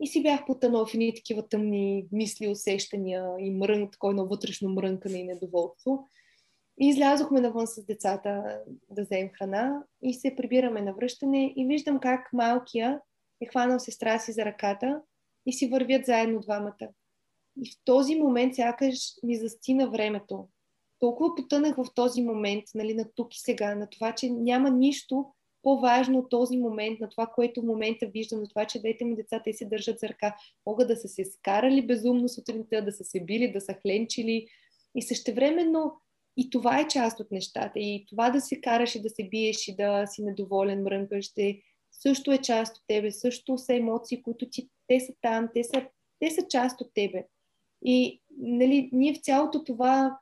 И си бях потънала в едни такива тъмни мисли, усещания и мрънк, такова вътрешно мрънкане и недоволство. И излязохме навън с децата да вземем храна и се прибираме на връщане и виждам как малкия е хванал сестра си за ръката и си вървят заедно двамата. И в този момент сякаш ми застина времето. Толкова потънах в този момент, нали, на тук и сега, на това, че няма нищо по-важно от този момент, на това, което в момента виждам, на това, че дете ми децата и се държат за ръка, могат да са се скарали безумно сутринта, да са се били, да са хленчили и същевременно и това е част от нещата. И това да се караш и да се биеш и да си недоволен, мрънкаш, ще също е част от тебе. Също са емоции, които ти, те са там, те са, те са част от тебе. И нали, ние в цялото това,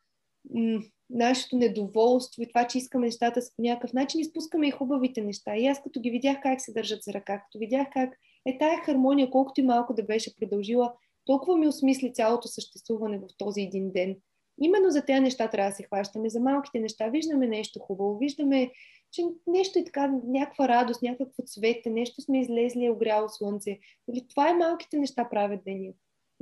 м- нашето недоволство и това, че искаме нещата по някакъв начин, изпускаме и хубавите неща. И аз като ги видях как се държат за ръка, като видях как е тая хармония, колкото и малко да беше продължила, толкова ми осмисли цялото съществуване в този един ден. Именно за тези неща трябва да се хващаме, за малките неща. Виждаме нещо хубаво, виждаме, че нещо е така, някаква радост, някакво цвете, нещо сме излезли, е огряло слънце. Или това е малките неща правят деня.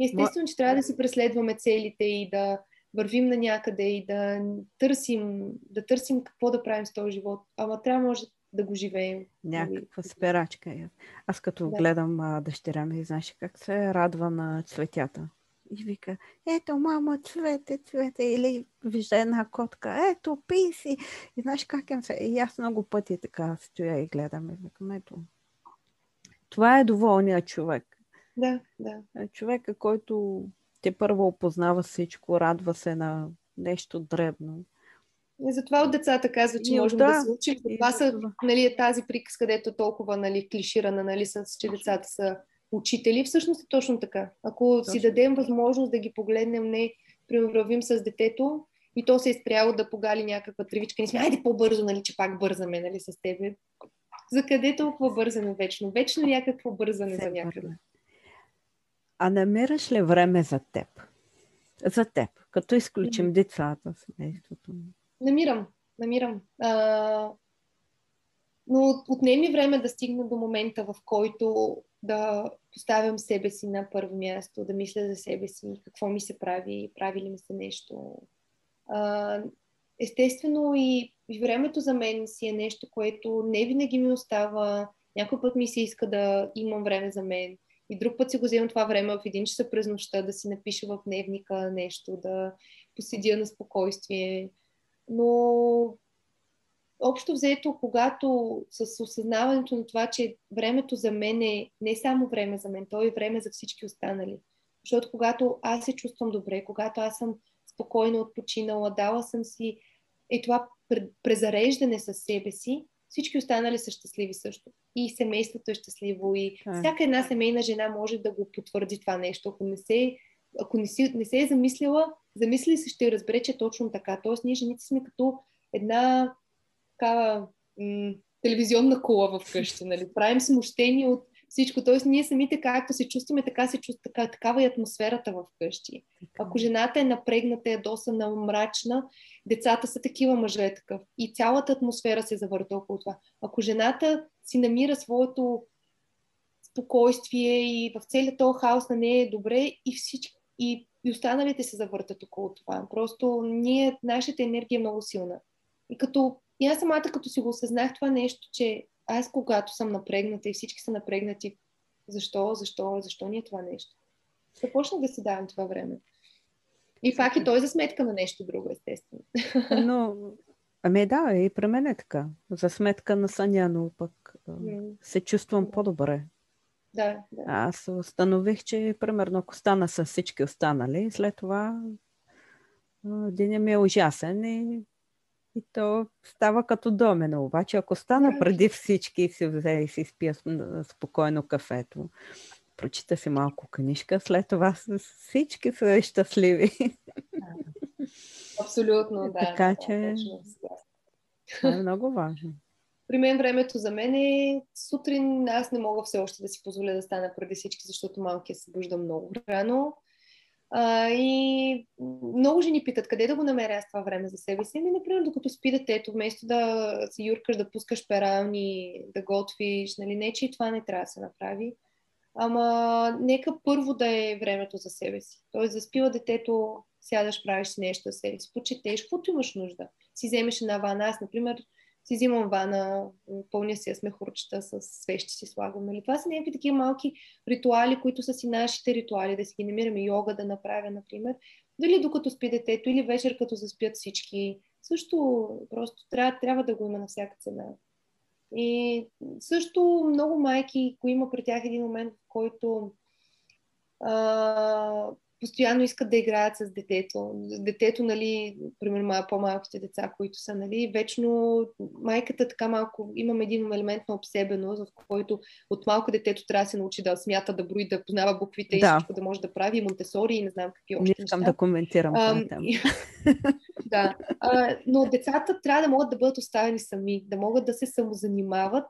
Естествено, че трябва да си преследваме целите и да вървим на някъде и да търсим, да търсим какво да правим с този живот. Ама трябва може да го живеем. Някаква спирачка. Е. Аз като да. гледам а, дъщеря ми, знаеш как се радва на цветята. И вика, ето мама, цвете, цвете. Или вижда една котка, ето писи. И знаеш как им се... И аз много пъти така стоя и гледам и викам, ето. Това е доволният човек. Да, да. Е, човека, който те първо опознава всичко, радва се на нещо дребно. И затова от децата казват, че можем да, да се учим. Това са нали, е тази приказка, където е толкова нали, клиширана, нали, с, че децата са учители. Всъщност е точно така. Ако точно. си дадем възможност да ги погледнем, не примерно с детето и то се е спряло да погали някаква тревичка, не сме, айде по-бързо, нали, че пак бързаме нали, с тебе. За къде толкова бързаме вечно? Вечно някакво бързане за някъде. А намираш ли време за теб? За теб, като изключим децата, семейството. Намирам, намирам. А, но отнеми време да стигна до момента, в който да поставям себе си на първо място, да мисля за себе си, какво ми се прави, прави ли ми се нещо. Естествено и, и времето за мен си е нещо, което не винаги ми остава. Някой път ми се иска да имам време за мен. И друг път си го вземам това време в един часа през нощта да си напиша в дневника нещо, да поседя на спокойствие. Но общо взето, когато с осъзнаването на това, че времето за мен е не само време за мен, то е време за всички останали. Защото когато аз се чувствам добре, когато аз съм спокойно отпочинала, дала съм си е това презареждане със себе си, всички останали са щастливи също. И семейството е щастливо. И а. всяка една семейна жена може да го потвърди това нещо. Ако не се, ако не, си, не се е замислила, замисли се, ще разбере, че е точно така. Тоест, ние жените сме като една такава м- телевизионна кула в къща. Нали? Правим смущение от всичко. Тоест, ние самите както се чувстваме, така се чувства, така, такава е атмосферата в къщи. Ако жената е напрегната, е досана, мрачна, децата са такива, мъже е такъв. И цялата атмосфера се завърта около това. Ако жената си намира своето спокойствие и в целият този хаос на нея е добре и всички и, и останалите се завъртат около това. Просто ние, нашата енергия е много силна. И като и аз самата, като си го осъзнах това нещо, че аз когато съм напрегната и всички са напрегнати, защо, защо, защо ни е това нещо? Започнах да си давам това време. И пак и той за сметка на нещо друго, естествено. Но, ами да, и при мен е така. За сметка на съня, но пък mm. се чувствам по-добре. Да, да. Аз установих, че примерно ако стана с всички останали, след това денят ми е ужасен и и то става като домено. Обаче, ако стана преди всички и си взе и си спия спокойно кафето, прочита си малко книжка, след това всички са щастливи. Абсолютно, да. Така да, че това е много важно. При мен времето за мен е сутрин, аз не мога все още да си позволя да стана преди всички, защото малкият се бужда много рано. А, и много жени питат къде да го намеря аз това време за себе си. Ами, например, докато спи детето, вместо да си юркаш, да пускаш перални, да готвиш, нали, не, че и това не трябва да се направи. Ама нека първо да е времето за себе си. Тоест, заспива детето, сядаш, правиш си нещо, се почетеш, каквото имаш нужда. Си вземеш една вана. Аз, например, си взимам вана, пълня си я с мехурчета, с свещи си слагам. Нали? Това са някакви такива малки ритуали, които са си нашите ритуали, да си ги намираме йога да направя, например. Дали докато спи детето или вечер като заспят всички. Също просто трябва, трябва да го има на всяка цена. И също много майки, ако има при тях един момент, в който а, постоянно искат да играят с детето. Детето, нали, примерно по-малките деца, които са, нали, вечно майката така малко, имам един елемент на обсебеност, в който от малко детето трябва да се научи да смята, да брои, да познава буквите да. и всичко да може да прави, и Монтесори и не знам какви още Не искам да коментирам а, да, а, но децата трябва да могат да бъдат оставени сами, да могат да се самозанимават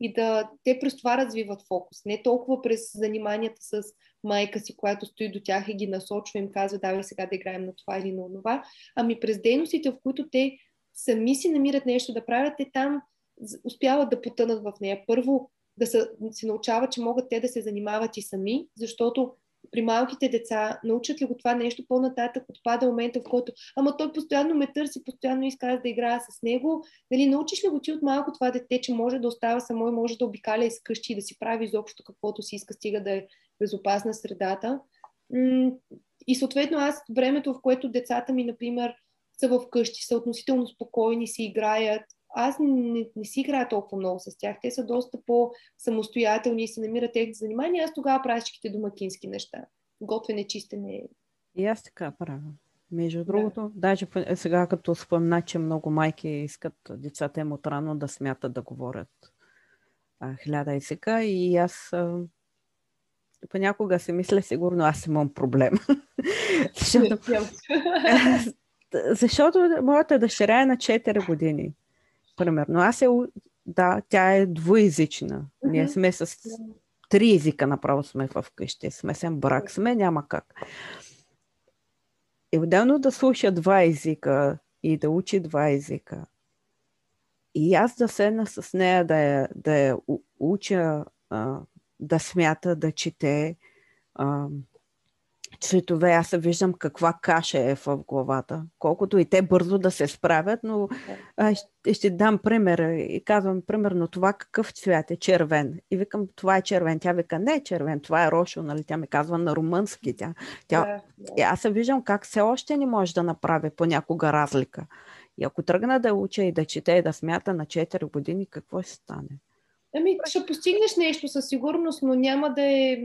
и да те през това развиват фокус. Не толкова през заниманията с майка си, която стои до тях и ги насочва, им казва, давай сега да играем на това или на това, ами през дейностите, в които те сами си намират нещо да правят, те там успяват да потънат в нея. Първо, да се, се научават, че могат те да се занимават и сами, защото при малките деца, научат ли го това нещо, по-нататък отпада момента, в който ама той постоянно ме търси, постоянно иска да играя с него. Нали, научиш ли го ти от малко това дете, че може да остава само и може да обикаля из къщи и да си прави изобщо каквото си иска, стига да е безопасна средата. И съответно аз времето, в което децата ми, например, са в къщи, са относително спокойни, си играят, аз не, не си играя толкова много с тях. Те са доста по-самостоятелни и се намират техни занимания. Аз тогава правя всичките домакински неща. Готвене, чистене. И аз така правя. Между другото, да. даже сега като спомна, че много майки искат децата им отрано да смятат да говорят а, хиляда езика и аз а, понякога си мисля, сигурно аз имам проблем. защото, защото моята дъщеря е на 4 години примерно. Аз е, да, тя е двуязична. Mm-hmm. Ние сме с три езика направо сме в къщи. Смесен брак сме, няма как. И отделно да слуша два езика и да учи два езика. И аз да седна с нея да я, да я уча да смята, да чете, цветове, аз виждам каква каша е в главата. Колкото и те бързо да се справят, но а, ще, ще дам пример и казвам, примерно, това какъв цвят е червен. И викам, това е червен. Тя вика, не е червен, това е рошо, нали? Тя ми казва на румънски. Тя, тя... Да, да. И аз виждам как все още не може да направи понякога разлика. И ако тръгна да уча и да чете и да смята на 4 години, какво ще стане? Ами, ще постигнеш нещо със сигурност, но няма да е...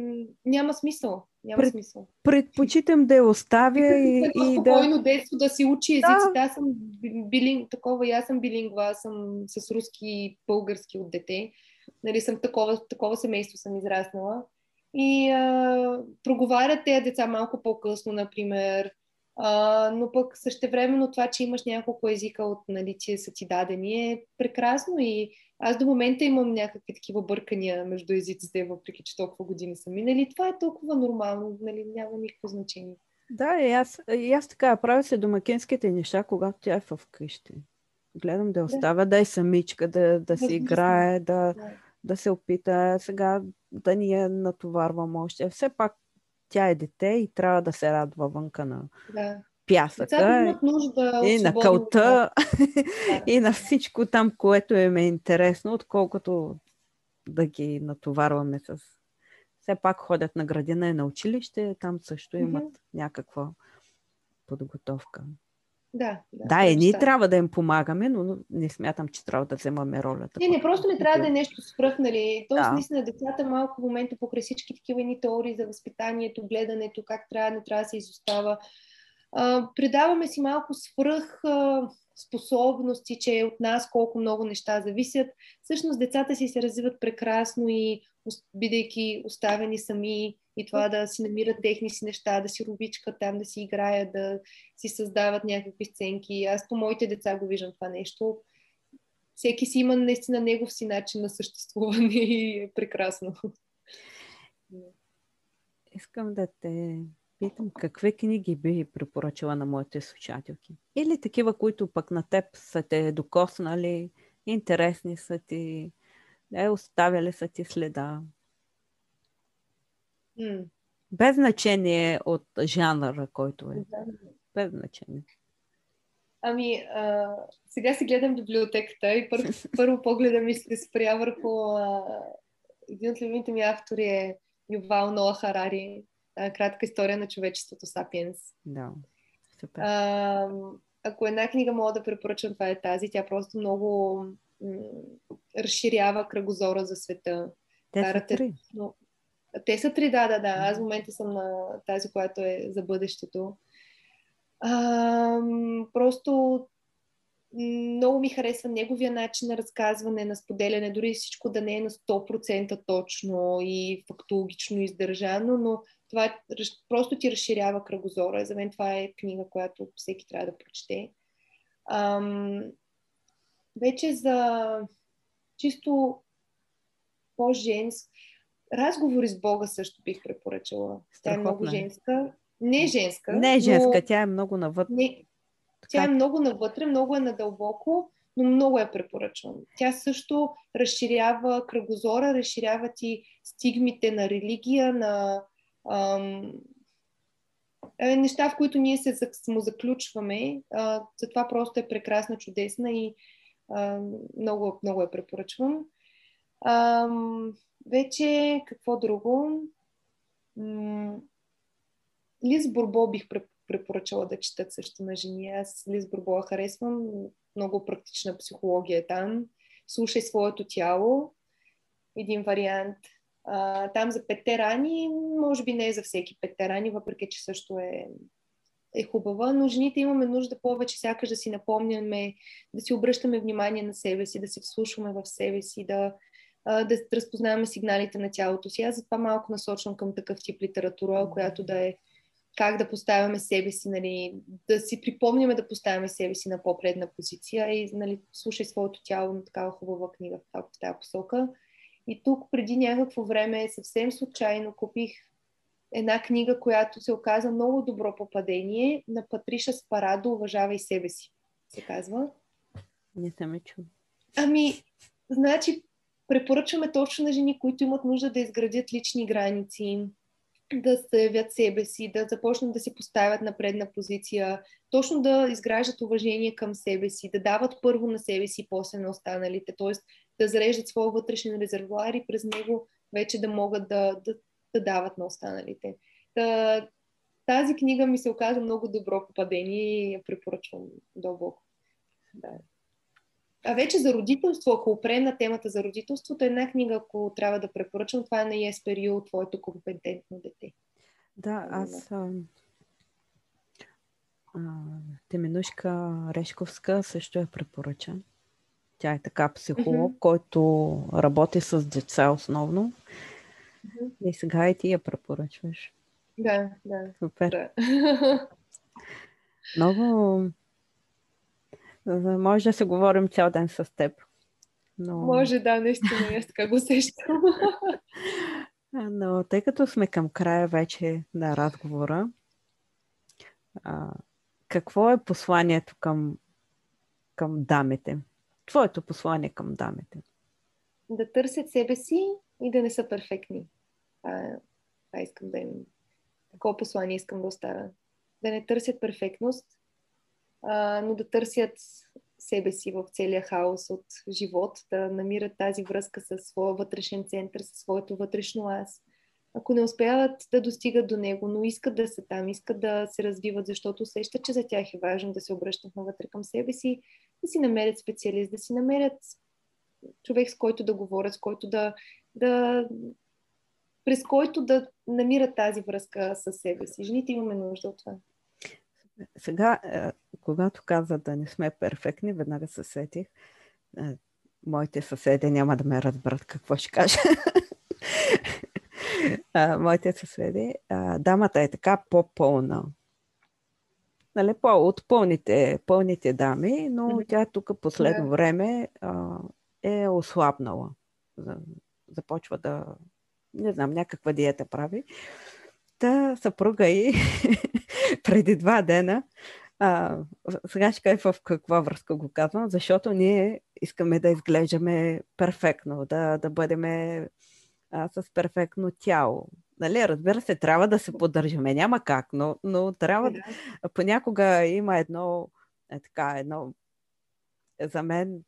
Няма смисъл. Няма Пред, смисъл. Предпочитам да я оставя и, и, и спокойно да... детство да си учи езиците. Да. Аз съм билинг, такова, и аз съм билингва, аз съм с руски и български от дете. Нали, съм такова, такова семейство съм израснала. И а, проговарят тези деца малко по-късно, например. А, но пък същевременно това, че имаш няколко езика от нали, че са ти дадени е прекрасно и аз до момента имам някакви такива бъркания между езиците, въпреки че толкова години са минали. Това е толкова нормално, нали, няма никакво значение. Да, и аз, и аз така правя се домакинските неща, когато тя е в къщи. Гледам да оставя да, да е самичка, да, да си играе, да, да. да се опита сега да ни я натоварвам още. Все пак тя е дете и трябва да се радва вънка на, да пясъка нужда и на кълта да. и на всичко там, което им е интересно, отколкото да ги натоварваме с... Все пак ходят на градина и на училище, там също имат mm-hmm. някаква подготовка. Да, да. Да, и ние трябва да им помагаме, но не смятам, че трябва да вземаме ролята. Не, не, просто не трябва да е нещо свръх, нали. Тоест, да. наистина, децата малко в момента покрай всички такива едни теории за възпитанието, гледането, как трябва, не трябва да се изостава предаваме си малко свръх а, способности, че от нас колко много неща зависят. Всъщност децата си се развиват прекрасно и бидейки оставени сами и това да си намират техни си неща, да си рубичкат там, да си играят, да си създават някакви сценки. Аз по моите деца го виждам това нещо. Всеки си има наистина негов си начин на съществуване и е прекрасно. Искам да те питам какви книги би препоръчала на моите слушателки. Или такива, които пък на теб са те докоснали, интересни са ти, е, оставяли са ти следа. Mm. Без значение от жанра, който е. Без значение. Ами, а, сега си гледам библиотеката и първо, първо погледа ми се спря върху а, един от любимите ми автори е Ювал Ноа Харари, кратка история на човечеството Сапиенс. Да, супер. А, ако една книга мога да препоръчам, това е тази. Тя просто много м- разширява кръгозора за света. Те Карате, са три. Но... Те са три, да, да, да. Аз в момента съм на тази, която е за бъдещето. А, просто много ми харесва неговия начин на разказване, на споделяне, дори всичко да не е на 100% точно и фактологично издържано, но това просто ти разширява кръгозора. За мен това е книга, която всеки трябва да прочете. Ам, вече за чисто по-женско. Разговори с Бога също бих препоръчала. Тя е много женска. Не е женска. Не е женска, но... тя е много навътре. Не... Тя е много навътре, много е надълбоко, но много е препоръчвам. Тя също разширява кръгозора, разширява ти стигмите на религия, на ам, е, неща, в които ние се самозаключваме. А, затова просто е прекрасна, чудесна и а, много, много я препоръчвам. А, вече какво друго? Лиз Борбо бих препоръчала да четат също на жени. Аз Лиз Борбо харесвам. Много практична психология е там. Слушай своето тяло. Един вариант. А, там за петте рани, може би не е за всеки петте рани, въпреки че също е, е хубава, но жените имаме нужда повече сякаш да си напомняме, да си обръщаме внимание на себе си, да се вслушваме в себе си, да, да разпознаваме сигналите на тялото си. Аз затова малко насочвам към такъв тип литература, която да е как да поставяме себе си, нали, да си припомняме да поставяме себе си на по-предна позиция и нали, слушай своето тяло на такава хубава книга в тази посока. И тук преди някакво време съвсем случайно купих една книга, която се оказа много добро попадение на Патриша Спарадо Уважавай себе си, се казва. Не съм чул. Ами, значи, препоръчваме точно на жени, които имат нужда да изградят лични граници, да заявят себе си, да започнат да се поставят на предна позиция, точно да изграждат уважение към себе си, да дават първо на себе си, после на останалите, т.е. да зареждат своя вътрешен резервуар и през него вече да могат да, да, да дават на останалите. Та, тази книга ми се оказа много добро попадение и я препоръчвам дълбоко. Да. А вече за родителство, ако опрем на темата за родителството, една книга, ако трябва да препоръчам, това е на Еспер Ю, Твоето компетентно дете. Да, аз а, а, Теменушка Решковска също я препоръчам. Тя е така психолог, mm-hmm. който работи с деца основно. Mm-hmm. И сега и ти я препоръчваш. Да, да. Супер. Да. Много може да се говорим цял ден с теб. Но... Може, да, наистина, аз така го сещам. Но тъй като сме към края вече на разговора, а, какво е посланието към, към дамите? Твоето послание към дамите? Да търсят себе си и да не са перфектни. Това, това искам да им... Такова послание искам да оставя. Да не търсят перфектност, но да търсят себе си в целия хаос от живот, да намират тази връзка с своя вътрешен център, със своето вътрешно аз. Ако не успяват да достигат до него, но искат да са там, искат да се развиват, защото усещат, че за тях е важно да се обръщат навътре към себе си, да си намерят специалист, да си намерят човек, с който да говорят, с който да, да през който да намират тази връзка с себе си. Жените имаме нужда от това. Сега, е, когато каза да не сме перфектни, веднага се сетих. Е, моите съседи няма да ме разберат какво ще кажа. Моите съседи, дамата е така по-пълна. Нали, по, от пълните, пълните дами, но тя тук последно време е ослабнала. Започва да, не знам, някаква диета прави. Та съпруга и преди два дена. А, сега ще кажа в каква връзка го казвам, защото ние искаме да изглеждаме перфектно, да, да бъдем а, с перфектно тяло. Нали, разбира се, трябва да се поддържаме. Няма как, но, но трябва да. Понякога има едно, е, така, едно за мен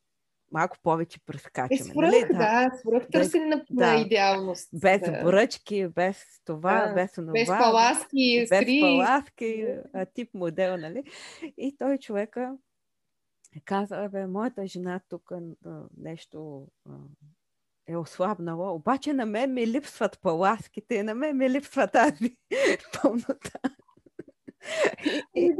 малко повече прескачаме. Е, свръх, нали? да, свръх търсене на, да. на идеалност. Без да. бръчки, без това, да. без това. Без паласки, без скри. паласки, тип модел, нали? И той човека каза, бе, моята жена тук нещо е ослабнала, обаче на мен ми липсват паласките, на мен ми липсва тази пълнота. И,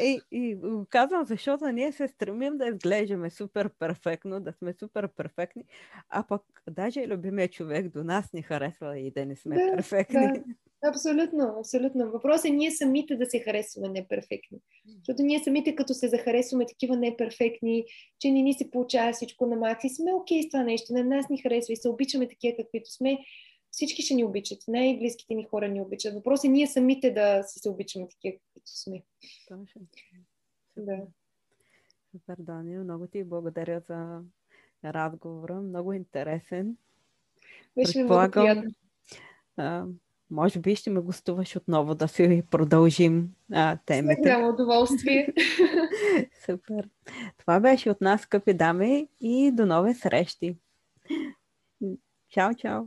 и, и го казвам, защото ние се стремим да изглеждаме супер перфектно, да сме супер перфектни, а пък даже любимия човек до нас ни харесва и да не сме да, перфектни. Да. Абсолютно, абсолютно. Въпросът е ние самите да се харесваме неперфектни. Защото ние самите, като се захаресваме такива неперфектни, че не ни се получава всичко на макси, сме окей okay с това нещо, на нас ни харесва и се обичаме такива, каквито сме, всички ще ни обичат. Най-близките ни хора ни обичат. Въпросът е ние самите да си се обичаме такива, каквито сме. Точно. Да. Супер, Даниел. Много ти благодаря за разговора. Много интересен. Беше ми много приятно. А, може би ще ме гостуваш отново да си продължим а, темите. Голямо удоволствие. Супер. Това беше от нас, скъпи дами, и до нови срещи. Чао, чао.